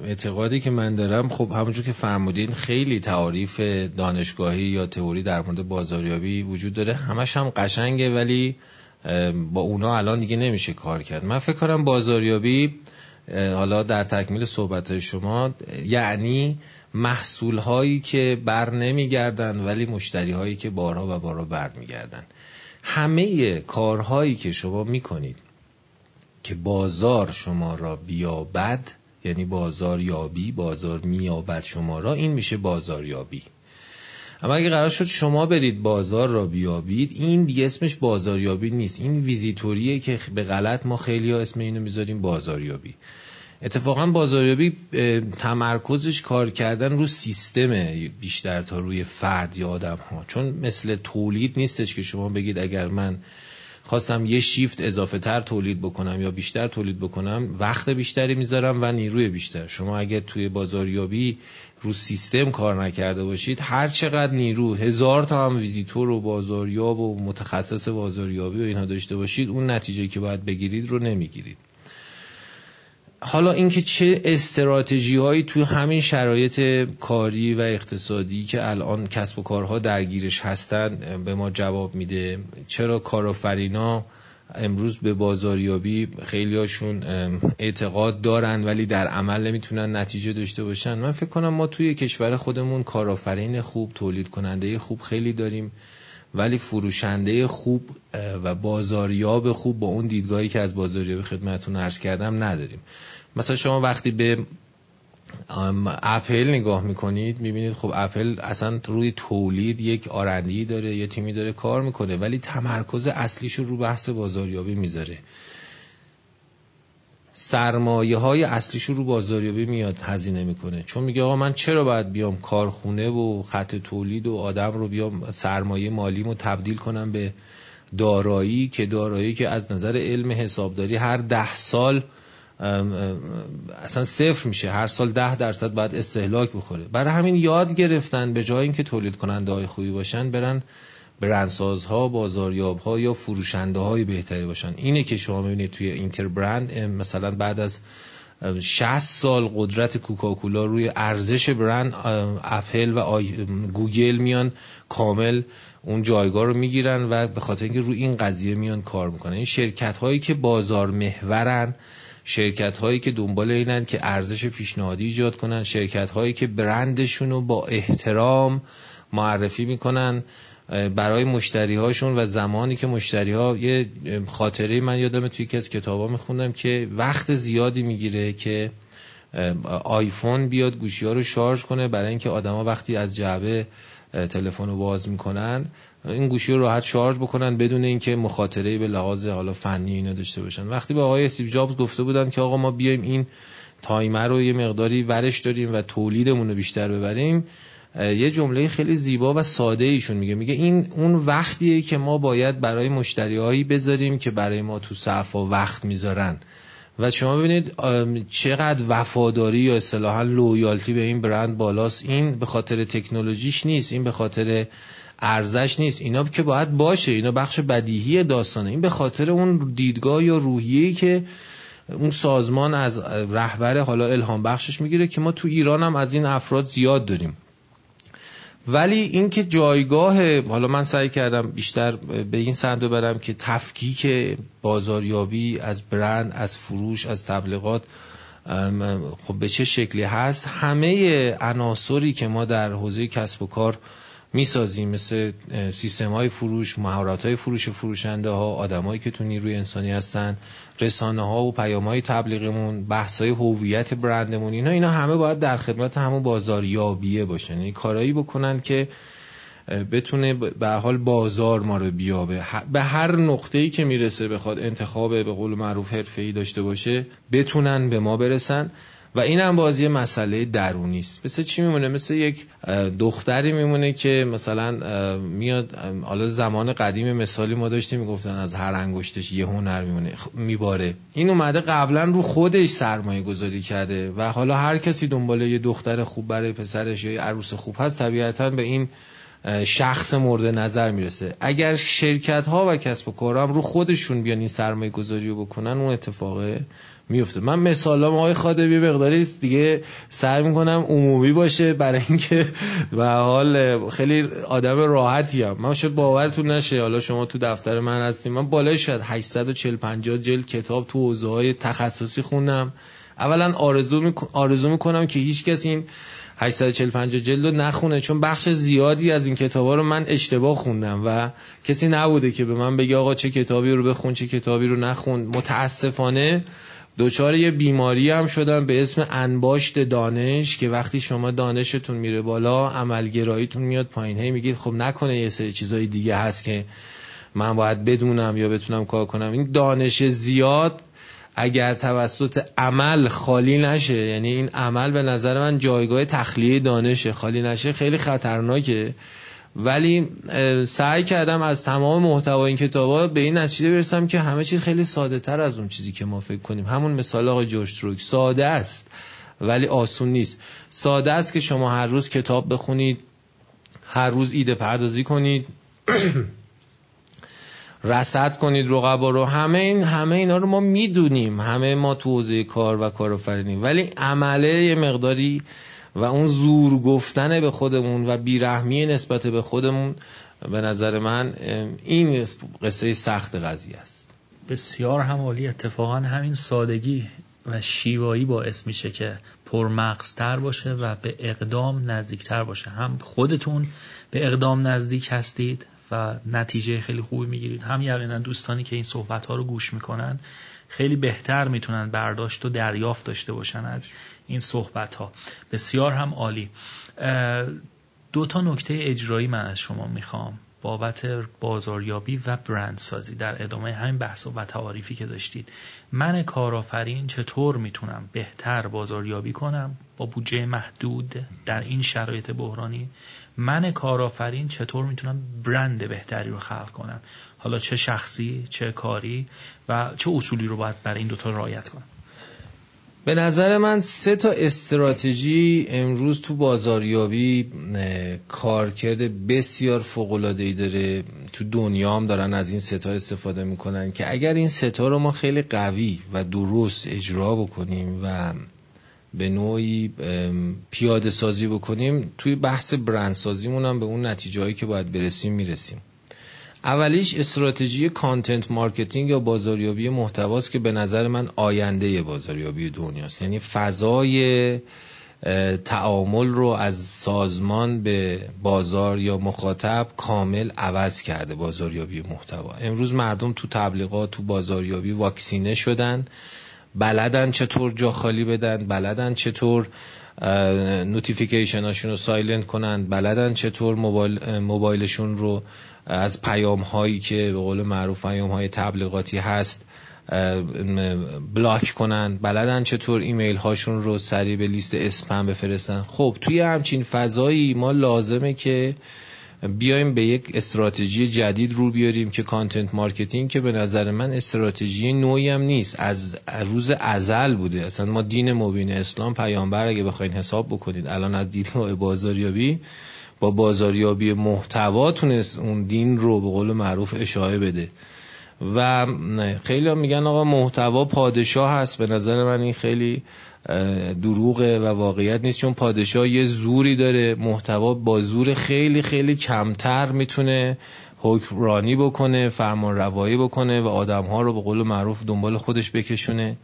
اعتقادی که من دارم خب همونجور که فرمودین خیلی تعاریف دانشگاهی یا تئوری در مورد بازاریابی وجود داره. همش هم قشنگه ولی با اونا الان دیگه نمیشه کار کرد. من فکر کنم بازاریابی حالا در تکمیل صحبت شما یعنی محصول هایی که بر نمیگردن ولی مشتری هایی که بارها و بارها بر میگردن همه کارهایی که شما می‌کنید که بازار شما را بیابد یعنی بازار یابی بازار میابد شما را این میشه بازار یابی اما اگه قرار شد شما برید بازار را بیابید این دیگه اسمش بازاریابی نیست. این ویزیتوریه که به غلط ما خیلی ها اسم اینو می‌ذاریم بازاریابی. اتفاقا بازاریابی تمرکزش کار کردن رو سیستم بیشتر تا روی فرد یا آدم ها چون مثل تولید نیستش که شما بگید اگر من خواستم یه شیفت اضافه تر تولید بکنم یا بیشتر تولید بکنم وقت بیشتری می‌ذارم و نیروی بیشتر. شما اگه توی بازاریابی رو سیستم کار نکرده باشید هر چقدر نیرو هزار تا هم ویزیتور و بازاریاب و متخصص بازاریابی و اینها داشته باشید اون نتیجه که باید بگیرید رو نمی‌گیرید. حالا اینکه چه استراتژی هایی توی همین شرایط کاری و اقتصادی که الان کسب و کارها درگیرش هستند به ما جواب میده؟ چرا کارآفرینا امروز به بازاریابی خیلی هاشون اعتقاد دارن ولی در عمل نمی‌تونن نتیجه داشته باشن؟ من فکر کنم ما توی کشور خودمون کارآفرین خوب تولید کننده خوب خیلی داریم. ولی فروشنده خوب و بازاریاب خوب با اون دیدگاهی که از بازاریابی خدمتتون عرض کردم نداریم. مثلا شما وقتی به اپل نگاه می‌کنید می‌بینید خب اپل اصلا روی تولید یک آرندی داره یه تیمی داره کار می‌کنه ولی تمرکز اصلیش رو بحث بازاریابی می‌ذاره. سرمایه های اصلیش رو بازاریابی میاد هزینه می‌کنه. چون میگه آقا من چرا باید بیام کارخونه و خط تولید و آدم رو بیام سرمایه مالیمو تبدیل کنم به دارایی که دارایی که از نظر علم حسابداری هر ده سال اصلا صفر میشه. هر سال ده درصد باید استهلاک بخوره. برای همین یاد گرفتن به جای اینکه تولید کننده های خوبی باشن برن برندسازها بازاریابها یا فروشنده های بهتری باشن. اینه که شما می‌بینید توی اینتر برند مثلا بعد از 60 سال قدرت کوکاکولا روی ارزش برند اپل و گوگل میان کامل اون جایگاه رو می‌گیرن و به خاطر اینکه روی این قضیه میان کار می‌کنن. این شرکت هایی که بازار محورن شرکت هایی که دنبال اینن که ارزش پیشنهادی ایجاد کنن شرکت هایی که برندشون رو با احترام معرفی می‌کنن برای مشتری هاشون و زمانی که مشتری ها یه خاطره من یادم توی یکی از کتابا میخوندم که وقت زیادی می‌گیره که آیفون بیاد گوشی ها رو شارژ کنه برای اینکه آدما وقتی از جعبه تلفن رو باز می‌کنن این گوشی رو راحت شارژ بکنن بدون اینکه مخاطره به لحاظ حالا فنی اینا داشته باشن. وقتی به آقای استیو جابز گفته بودن که آقا ما بیایم این time رو یه مقداری ورش داریم و تولیدمون رو بیشتر ببریم یه جمله خیلی زیبا و ساده ایشون میگه. میگه این اون وقتیه که ما باید برای مشتریهایی بذاریم که برای ما تو صف‌ها وقت می‌ذارن. و شما ببینید چقدر وفاداری یا اصطلاحا لویالتی به این برند بالاست. این به خاطر تکنولوژیش نیست این به خاطر ارزش نیست. اینا که باید باشه اینا بخش بدیهی داستانه. این به خاطر اون دیدگاه یا روحیه‌ای که اون سازمان از رهبر حالا الهام بخشش می‌گیره که ما تو ایران هم از این افراد زیاد داریم. ولی اینکه جایگاه حالا من سعی کردم بیشتر به این سمت برم که تفکیک بازاریابی از برند از فروش از تبلیغات خب به چه شکلی هست همه عناصری که ما در حوزه کسب و کار می‌سازیم مثل سیستم های فروش مهارت های فروش فروشنده ها آدمایی که تو نیروی انسانی هستن رسانه ها و پیام های تبلیغمون بحث های هویت برندمون اینا اینا همه باید در خدمت همون بازاریابیه باشن. یعنی کارایی بکنن که بتونه به حال بازار ما رو بیابه. به هر نقطه ای که می‌رسه بخواد انتخاب به قول معروف حرفه‌ای داشته باشه بتونن به ما برسن. و این هم بازی مسئله درونی است. مثل چی میمونه؟ مثل یک دختری میمونه که مثلا میاد حالا زمان قدیم مثالی ما داشتیم می‌گفتن از هر انگشتش یه هنر میمونه میباره. این اومده قبلا رو خودش سرمایه گذاری کرده و حالا هر کسی دنبال یه دختر خوب برای پسرش یا یه عروس خوب هست طبیعتا به این شخص مورد نظر می‌رسه. اگر شرکت ها و کسب و کار هم رو خودشون بیان این سرمایه گذاری رو بکنن اون اتفاقه میفته. من مثال آقای خادمی مقداری دیگه سعی می‌کنم عمومی باشه برای اینکه به حال خیلی آدم راحتی هم من شاید باورتون نشه حالا شما تو دفتر من هستیم من بالای شاید 840 50 جلد کتاب تو حوزه های تخصصی خوندم. اولا آرزو, میکن... آرزو می‌کنم که هیچ کس این 845 جلد رو نخونه چون بخش زیادی از این کتابا رو من اشتباه خوندم و کسی نبوده که به من بگه آقا چه کتابی رو بخون چه کتابی رو نخون. متاسفانه دوچار یه بیماری هم شدن به اسم انباشت دانش که وقتی شما دانشتون میره بالا عملگراییتون میاد پایین. هی میگید خب نکنه یه سری چیزای دیگه هست که من باید بدونم یا بتونم کار کنم. این دانش زیاد اگر توسط عمل خالی نشه یعنی این عمل به نظر من جایگاه تخلیه دانشه. خالی نشه خیلی خطرناکه. ولی سعی کردم از تمام محتوای این کتابا به این نتیجه برسم که همه چیز خیلی ساده تر از اون چیزی که ما فکر کنیم. همون مثال آقای جوشتروک ساده است ولی آسون نیست. ساده است که شما هر روز کتاب بخونید هر روز ایده پردازی کنید. رصد کنید رقبا رو. همه این همه اینا رو ما می‌دونیم. همه ما تو حوزه کار و کارآفرینی ولی عمله یه مقداری و اون زور گفتن به خودمون و بیرحمی نسبت به خودمون به نظر من این قصه سخت قضیه است. بسیار هم عالی اتفاقا همین سادگی و شیوایی باعث میشه که پرمغزتر باشه و به اقدام نزدیکتر باشه. هم خودتون به اقدام نزدیک هستید و نتیجه خیلی خوبی می‌گیرید. هم یقینا دوستانی که این صحبت ها رو گوش می‌کنن خیلی بهتر می‌تونن برداشت و دریافت داشته باشن از این صحبت ها بسیار هم عالی. دو تا نکته اجرایی من از شما می‌خوام. بابت بازاریابی و برندسازی. در ادامه همین بحث و تعاریفی که داشتید. من کارآفرین چطور می‌تونم بهتر بازاریابی کنم؟ با بودجه محدود در این شرایط بحرانی. من کارآفرین چطور می‌تونم برند بهتری رو خلق کنم؟ حالا چه شخصی چه کاری و چه اصولی رو باید برای این دوتا رعایت کنم؟ به نظر من سه تا استراتژی امروز تو بازاریابی کارکرد بسیار فوق‌العاده‌ای داره. تو دنیا هم دارن از این سه تا استفاده می‌کنن که اگر این سه تا رو ما خیلی قوی و درست اجرا بکنیم و به نوعی پیاده سازی بکنیم توی بحث برندسازیمون هم به اون نتیجه هایی که باید برسیم می‌رسیم. اولیش استراتژی content marketing یا بازاریابی محتواست که به نظر من آینده بازاریابی دنیاست. یعنی فضای تعامل رو از سازمان به بازار یا مخاطب کامل عوض کرده بازاریابی محتوا. امروز مردم تو تبلیغات تو بازاریابی واکسینه شدن. بلدن چطور جا خالی بدن بلدن چطور notification هاشون رو silent کنن بلدن چطور موبایل موبایلشون رو از پیام هایی که به قول معروف پیام های تبلیغاتی هست block کنن بلدن چطور ایمیل هاشون رو سریع به لیست اسپم بفرستن. خب توی همچین فضایی ما لازمه که بیایم به یک استراتژی جدید رو بیاریم که content marketing که به نظر من استراتژی نویی هم نیست. از روز ازل بوده. اصلا ما دین مبین اسلام پیامبر اگه بخواین حساب بکنید الان از دیدگاه بازاریابی با بازاریابی محتوا تونست اون دین رو به قول معروف اشاعه بده. و خیلی هم میگن آقا محتوا پادشاه هست. به نظر من این خیلی دروغه و واقعیت نیست. چون پادشاه یه زوری داره. محتوا با زور خیلی خیلی کمتر می‌تونه حکمرانی بکنه فرمان روایی بکنه و آدمها رو به قول معروف دنبال خودش بکشونه.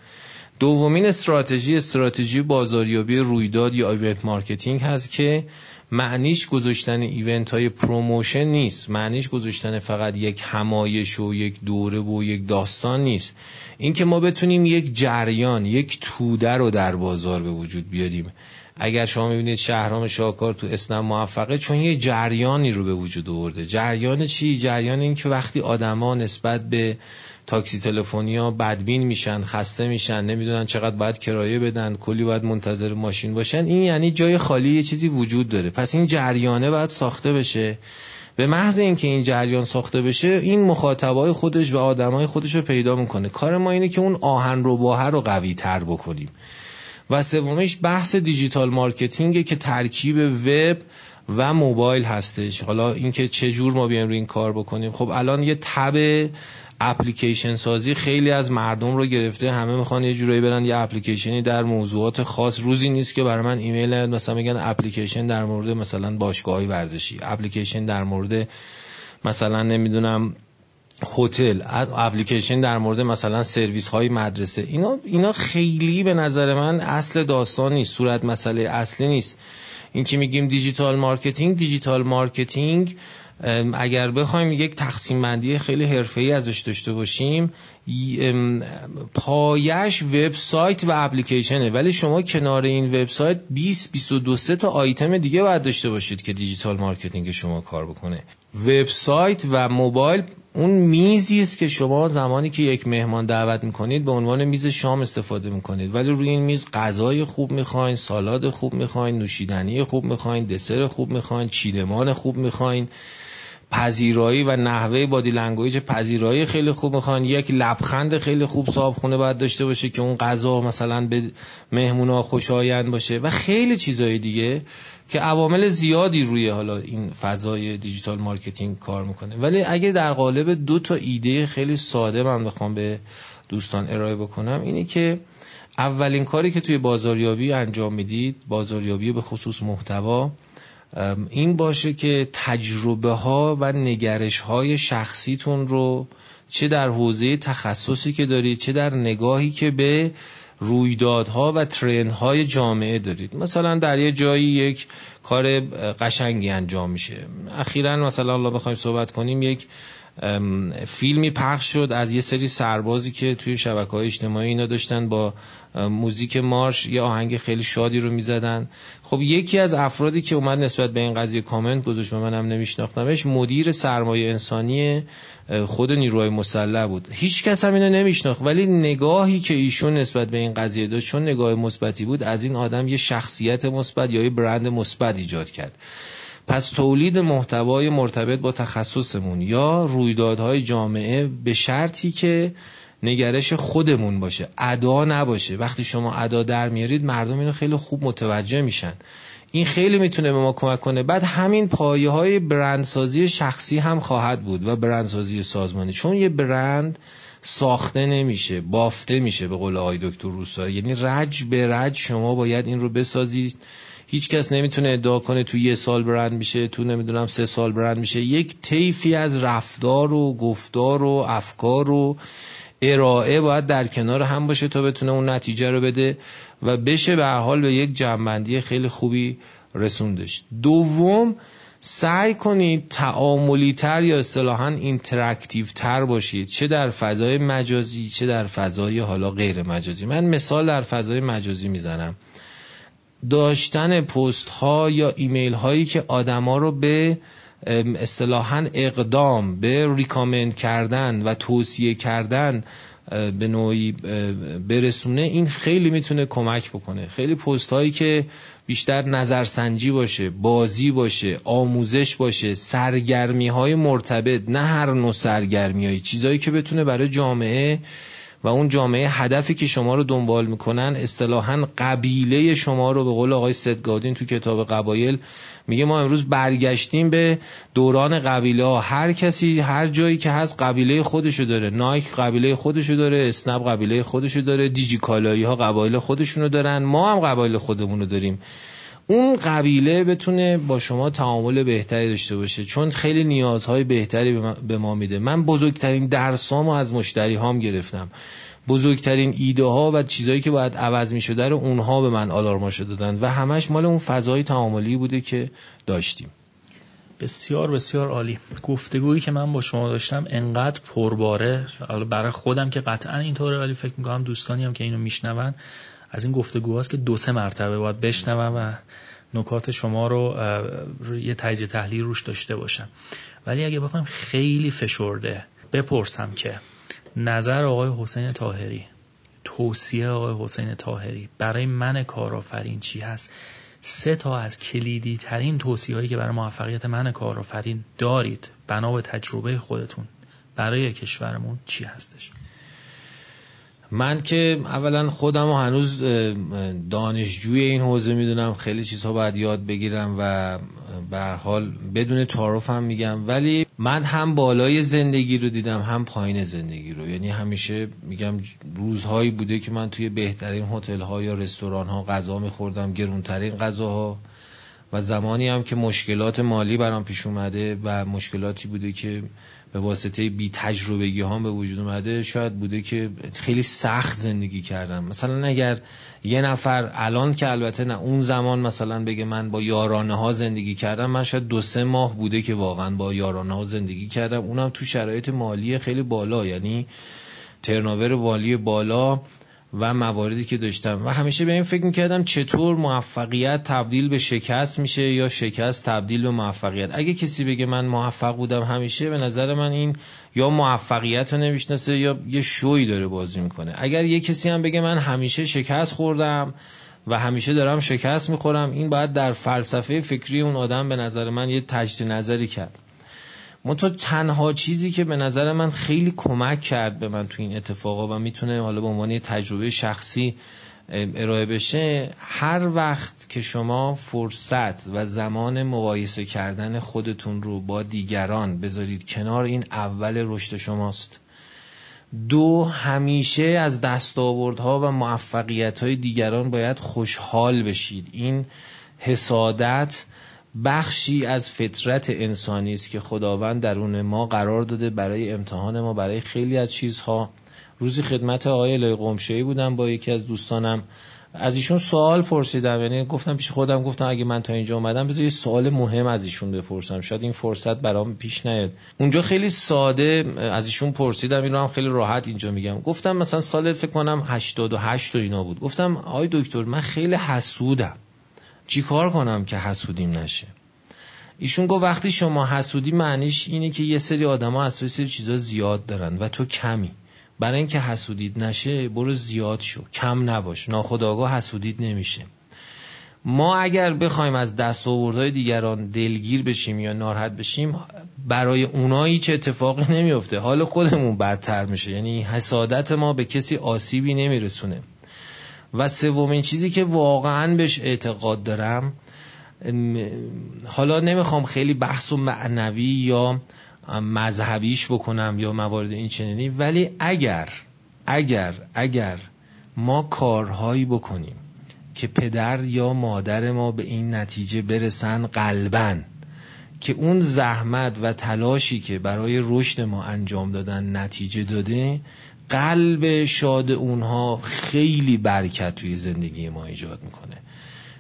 دومین استراتژی استراتژی بازاریابی رویداد یا event marketing هست که معنیش گذاشتن event های promotion نیست. معنیش گذاشتن فقط یک همایش و یک دوره و یک داستان نیست. اینکه ما بتونیم یک جریان یک توده رو در بازار به وجود بیاریم. اگر شما می‌بینید شهرام شاهکار تو اسنپ موفقه چون یه جریانی رو به وجود آورده. جریان چی؟ جریان این که وقتی آدما نسبت به تاکسی تلفنیا بدبین میشن خسته میشن نمی‌دونن چقدر باید کرایه بدن کلی باید منتظر ماشین باشن این یعنی جای خالی یه چیزی وجود داره. پس این جریانه باید ساخته بشه. به محض اینکه این جریان ساخته بشه این مخاطبای خودش و آدمای خودش رو پیدا می‌کنه. کار ما اینه که اون آهنربا رو قوی تر بکنیم. و سومیش بحث digital marketing ه که ترکیب وب و موبایل هستش. حالا اینکه چه جور ما بیایم روی این کار بکنیم. خب الان یه تب اپلیکیشن سازی خیلی از مردم رو گرفته. همه می‌خوان یه جورایی برن یه اپلیکیشنی در موضوعات خاص. روزی نیست که برای من ایمیل مثلا میگن اپلیکیشن در مورد مثلا باشگاهی ورزشی. اپلیکیشن در مورد مثلا نمی‌دونم هتل اپلیکیشن در مورد مثلا سرویس های مدرسه. اینا اینا خیلی به نظر من اصل داستان نیست صورت مسئله اصلی نیست. این که میگیم digital marketing digital marketing اگر بخوایم یک تقسیم بندی خیلی حرفه‌ای ازش داشته باشیم پایش وبسایت و اپلیکیشنه. ولی شما کنار این وبسایت 20 22 تا آیتم دیگه باید داشته باشید که digital marketing شما کار بکنه. وبسایت و موبایل اون میزی است که شما زمانی که یک مهمان دعوت می‌کنید به عنوان میز شام استفاده می‌کنید. ولی روی این میز غذای خوب می‌خواین سالاد خوب می‌خواین نوشیدنی خوب می‌خواین دسر خوب می‌خواین چیدمان خوب می‌خواین. پذیرایی و نحوه body language پذیرایی خیلی خوب می‌خوان. یک لبخند خیلی خوب صابخونه باید داشته باشه که اون غذا مثلا به مهمونا خوشایند باشه و خیلی چیزهای دیگه که عوامل زیادی روی حالا این فضای digital marketing کار می‌کنه. ولی اگه در قالب دو تا ایده خیلی ساده من بخوام به دوستان ارائه بکنم اینه که اولین کاری که توی بازاریابی انجام می‌دید بازاریابی به خصوص محتوا این باشه که تجربه ها و نگرش های شخصیتون رو چه در حوزه تخصصی که دارید چه در نگاهی که به رویدادها و های جامعه دارید. مثلا در یه جایی یک کار قشنگی انجام میشه. اخیرا مثلا الله بخوایم صحبت کنیم یک فیلمی پخش شد از یه سری سربازی که توی شبکه های اجتماعی اینا داشتن با موزیک مارش یه آهنگ خیلی شادی رو می‌زدن. خب یکی از افرادی که اومد نسبت به این قضیه کامنت گذاشت و منم نمیشناختمش مدیر سرمایه انسانی خود نیروهای مسلح بود. هیچ کس هم اینو نمیشناخت ولی نگاهی که ایشون نسبت به این قضیه داشت چون نگاه مثبتی بود از این آدم یه شخصیت مثبت یا یه برند مثبت ایجاد کرد. پس تولید محتوای مرتبط با تخصصمون یا رویدادهای جامعه به شرطی که نگرش خودمون باشه ادا نباشه. وقتی شما ادا در میارید مردم اینو خیلی خوب متوجه میشن. این خیلی می‌تونه به ما کمک کنه. بعد همین پایه های برندسازی شخصی هم خواهد بود و برندسازی سازمانی. چون یه برند ساخته نمیشه بافته میشه به قول آقای دکتر روستا یعنی رج به رج شما باید این رو بسازید. هیچ کس نمی‌تونه ادعا کنه تو یه سال برند میشه تو نمی‌دونم سه سال برند میشه. یک طیفی از رفتار و گفتار و افکار و ارائه باید در کنار هم باشه تا بتونه اون نتیجه رو بده و بشه به هر حال به یک جمع‌بندی خیلی خوبی رسوندش. دوم سعی کنید تعاملی تر یا اصطلاحا interactive تر باشید. چه در فضای مجازی چه در فضای حالا غیر مجازی. من مثال در فضای مجازی می‌زنم. داشتن پست ها یا ایمیل هایی که آدما رو به اصطلاحا اقدام به ریکامند کردن و توصیه کردن به نوعی برسونه این خیلی می‌تونه کمک بکنه. خیلی پست هایی که بیشتر نظرسنجی باشه بازی باشه آموزش باشه سرگرمی های مرتبط نه هر نوع سرگرمی های چیزهایی که بتونه برای جامعه و اون جامعه هدفی که شما رو دنبال می‌کنن اصطلاحا قبیله شما رو به قول آقای ستگادین تو کتاب قبایل میگه ما امروز برگشتیم به دوران قبیله ها هر کسی هر جایی که هست قبیله خودشو داره. نایک قبیله خودشو داره اسنپ قبیله خودشو داره دیجی کالایی ها قبایل خودشونو دارن. ما هم قبایل خودمونو داریم. اون قبیله بتونه با شما تعامل بهتری داشته باشه چون خیلی نیازهای بهتری به ما میده. من بزرگترین درسامو از مشتری هام گرفتم. بزرگترین ایده ها و چیزهایی که باید عوض می شده رو اونها به من آلارماشو دادن و همش مال اون فضای تعاملی بوده که داشتیم. بسیار بسیار عالی. گفتگویی که من با شما داشتم انقدر پرباره. برای خودم که قطعا اینطوره ولی فکر می‌کنم دوستانی هم که اینو میشنون از این گفتگوهاست که دو سه مرتبه باید بشنوم و نکات شما رو یه تجزیه تحلیل روش داشته باشم. ولی اگه بخوایم خیلی فشرده بپرسم که نظر آقای حسین تاهری توصیه آقای حسین تاهری برای من کارآفرین چی هست؟ سه تا از کلیدی ترین توصیه هایی که برای موفقیت من کارآفرین دارید بنا به تجربه خودتون برای کشورمون چی هستش؟ من که اولا خودم و هنوز دانشجوی این حوزه می‌دونم خیلی چیزها باید یاد بگیرم و به حال بدون تعارف هم میگم. ولی من هم بالای زندگی رو دیدم هم پایین زندگی رو. یعنی همیشه میگم روزهایی بوده که من توی بهترین هتل ها یا رستوران ها غذا میخوردم گرونترین غذاها. و زمانی هم که مشکلات مالی برام پیش اومده و مشکلاتی بوده که به واسطه بی تجربگی ها به وجود اومده شاید بوده که خیلی سخت زندگی کردم. مثلا اگر یه نفر الان که البته نه اون زمان مثلا بگه من با یارانه ها زندگی کردم من شاید دو سه ماه بوده که واقعا با یارانه ها زندگی کردم. اونم تو شرایط مالی خیلی بالا یعنی ترناور مالی بالا. و مواردی که داشتم. و همیشه به این فکر می‌کردم چطور موفقیت تبدیل به شکست میشه یا شکست تبدیل به موفقیت. اگه کسی بگه من موفق بودم همیشه به نظر من این یا موفقیت رو نمی‌شناسه یا یه شوی داره بازی می‌کنه. اگر یه کسی هم بگه من همیشه شکست خوردم و همیشه دارم شکست می‌خورم این باید در فلسفه فکری اون آدم به نظر من یه تجدید نظری کرد. منتها تنها چیزی که به نظر من خیلی کمک کرد به من تو این اتفاقا و می‌تونه حالا به عنوان تجربه شخصی ارائه بشه هر وقت که شما فرصت و زمان مقایسه کردن خودتون رو با دیگران بذارید کنار این اول رشد شماست. دو همیشه از دستاوردها و موفقیت دیگران باید خوشحال بشید. این حسادت بخشی از فطرت انسانی است که خداوند درون ما قرار داده برای امتحان ما برای خیلی از چیزها. روزی خدمت آقای الهی قمشه‌ای بودم با یکی از دوستانم. از ایشون سوال پرسیدم یعنی گفتم پیش خودم گفتم اگه من تا اینجا اومدم بذار یه سوال مهم از ایشون بپرسم. شاید این فرصت برام پیش نیاد. اونجا خیلی ساده از ایشون پرسیدم این رو هم خیلی راحت اینجا میگم. گفتم مثلا سال فکر کنم 88 و اینا بود. گفتم آقای دکتر من خیلی حسودم. چی کار کنم که حسودیم نشه؟ ایشون گفت وقتی شما حسودی معنیش اینه که یه سری آدما از توی سری چیزا زیاد دارن و تو کمی. برای اینکه حسودید نشه برو زیاد شو. کم نباش. ناخداگاه حسودید نمیشه. ما اگر بخوایم از دستاوردهای دیگران دلگیر بشیم یا ناراحت بشیم برای اونا هیچ اتفاقی نمیفته حال خودمون بدتر میشه. یعنی حسادت ما به کسی آسیبی نمیرسونه. و سومین چیزی که واقعا بهش اعتقاد دارم حالا نمی‌خوام خیلی بحث و معنوی یا مذهبیش بکنم یا موارد این چنینی ولی اگر اگر اگر ما کارهایی بکنیم که پدر یا مادر ما به این نتیجه برسن قلبن که اون زحمت و تلاشی که برای رشد ما انجام دادن نتیجه داده قلب شاد اونها خیلی برکت توی زندگی ما ایجاد می‌کنه.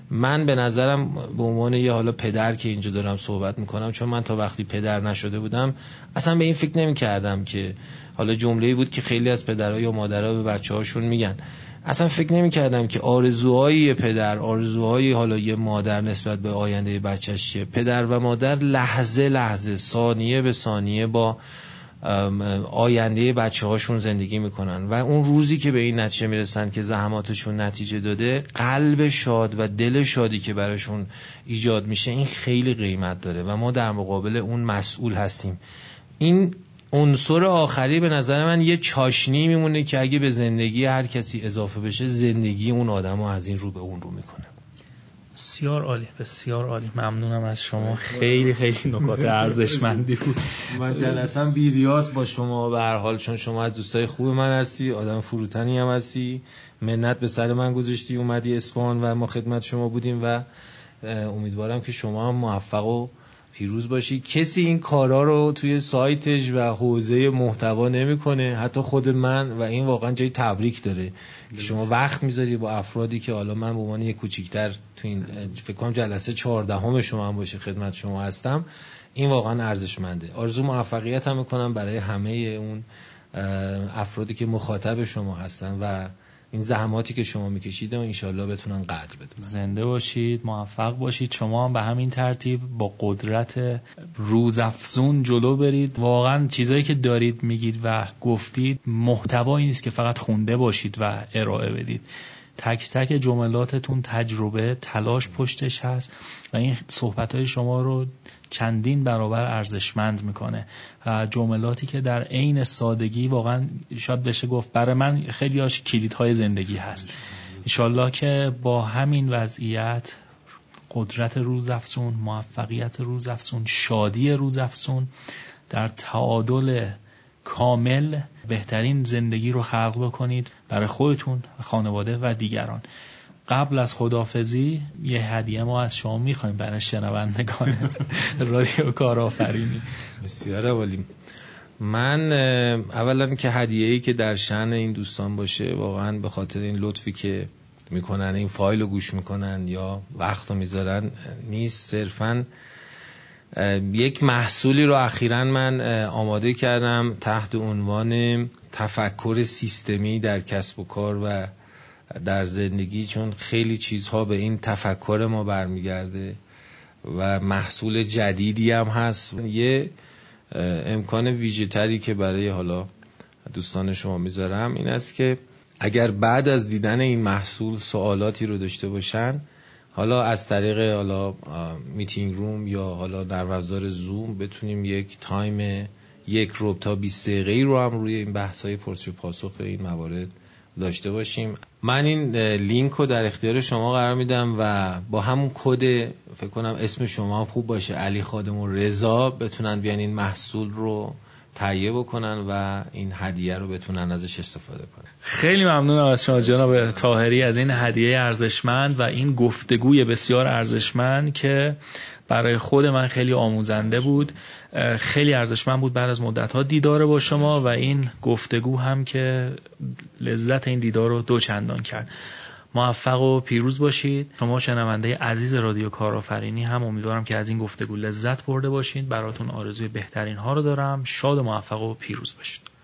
من به نظرم به عنوان یه حالا پدر که اینجا دارم صحبت می‌کنم چون من تا وقتی پدر نشده بودم اصلا به این فکر نمی کردم که حالا جمله بود که خیلی از پدرها یا مادرها به بچه هاشون میگن. اصلا فکر نمی کردم که آرزوهای پدر آرزوهای حالا یه مادر نسبت به آینده بچهش چیه. پدر و مادر لحظه لحظه ثانیه به ثانیه با آینده بچه هاشون زندگی می‌کنن. و اون روزی که به این نتیجه می‌رسن که زحماتشون نتیجه داده قلب شاد و دل شادی که براشون ایجاد میشه این خیلی قیمت داره و ما در مقابل اون مسئول هستیم. این عنصر آخری به نظر من یه چاشنی میمونه که اگه به زندگی هر کسی اضافه بشه زندگی اون آدم از این رو به اون رو می‌کنه. بسیار عالی بسیار عالی. ممنونم از شما. خیلی خیلی نکات ارزشمندی بود. من جلسم بیریاز با شما به هر حال چون شما از دوستای خوب من هستی آدم فروتنی هم هستی. منت به سر من گذاشتی اومدی اسپان و ما خدمت شما بودیم و امیدوارم که شما هم موفق و پیروز باشی. کسی این کارا رو توی سایتش و حوزه محتوا نمی‌کنه. حتی خود من و این واقعا جای تبریک داره. که شما وقت می‌ذاری با افرادی که حالا من به عنوان یک کوچیکتر تو این فکر کنم جلسه 14 شما هم باشه خدمت شما هستم. این واقعا ارزشمنده. آرزو موفقیت هم می‌کنم برای همه اون افرادی که مخاطب شما هستن و این زحماتی که شما می‌کشید و انشالله بتونن قدر بدن. زنده باشید موفق باشید. شما هم به همین ترتیب با قدرت روزافزون جلو برید. واقعا چیزایی که دارید میگید و گفتید محتوایی نیست که فقط خونده باشید و ارائه بدید. تک تک جملاتتون تجربه تلاش پشتش هست و این صحبت های شما رو چندین برابر ارزشمند می‌کنه. جملاتی که در عین سادگی واقعا شاید بشه گفت برای من خیلی هاش کلیدهای زندگی هست. انشالله که با همین وضعیت قدرت روزافزون موفقیت روزافزون شادی روزافزون در تعادل کامل بهترین زندگی رو خلق بکنید برای خودتون خانواده و دیگران. قبل از خدافزی یه هدیه ما از شما می‌خوایم برای شنوندگان رادیو کارآفرینی. بسیار عالی. من اولا که هدیه ای که در شن این دوستان باشه واقعا به خاطر این لطفی که می‌کنن این فایل رو گوش می‌کنن یا وقت رو می‌ذارن نیست. صرفا یک محصولی رو اخیرا من آماده کردم تحت عنوان تفکر سیستمی در کسب و کار و در زندگی چون خیلی چیزها به این تفکر ما برمیگرده و محصول جدیدی هم هست. یه امکان ویژه که برای حالا دوستان شما می‌ذارم این است که اگر بعد از دیدن این محصول سوالاتی رو داشته باشن حالا از طریق حالا meeting room یا حالا در ابزار زوم بتونیم یک time یک ربع تا 20 دقیقه رو هم روی این بحث های پرسش پاسخ این موارد داشته باشیم. من این لینک رو در اختیار شما قرار میدم و با همون کد فکر کنم اسم شما خوب باشه علی خادم الرضا بتونن بیان این محصول رو تهیه بکنن و این هدیه رو بتونن ازش استفاده کنن. خیلی ممنونم از شما جناب تاهری از این هدیه ارزشمند و این گفتگوی بسیار ارزشمند که برای خود من خیلی آموزنده بود. خیلی ارزشمند بود بعد از مدت ها دیدار با شما و این گفتگو هم که لذت این دیدار رو دو چندان کرد. موفق و پیروز باشید. شما شنونده عزیز رادیو کارآفرینی هم امیدوارم که از این گفتگو لذت برده باشید. براتون آرزوی بهترین ها رو دارم. شاد و موفق و پیروز باشید.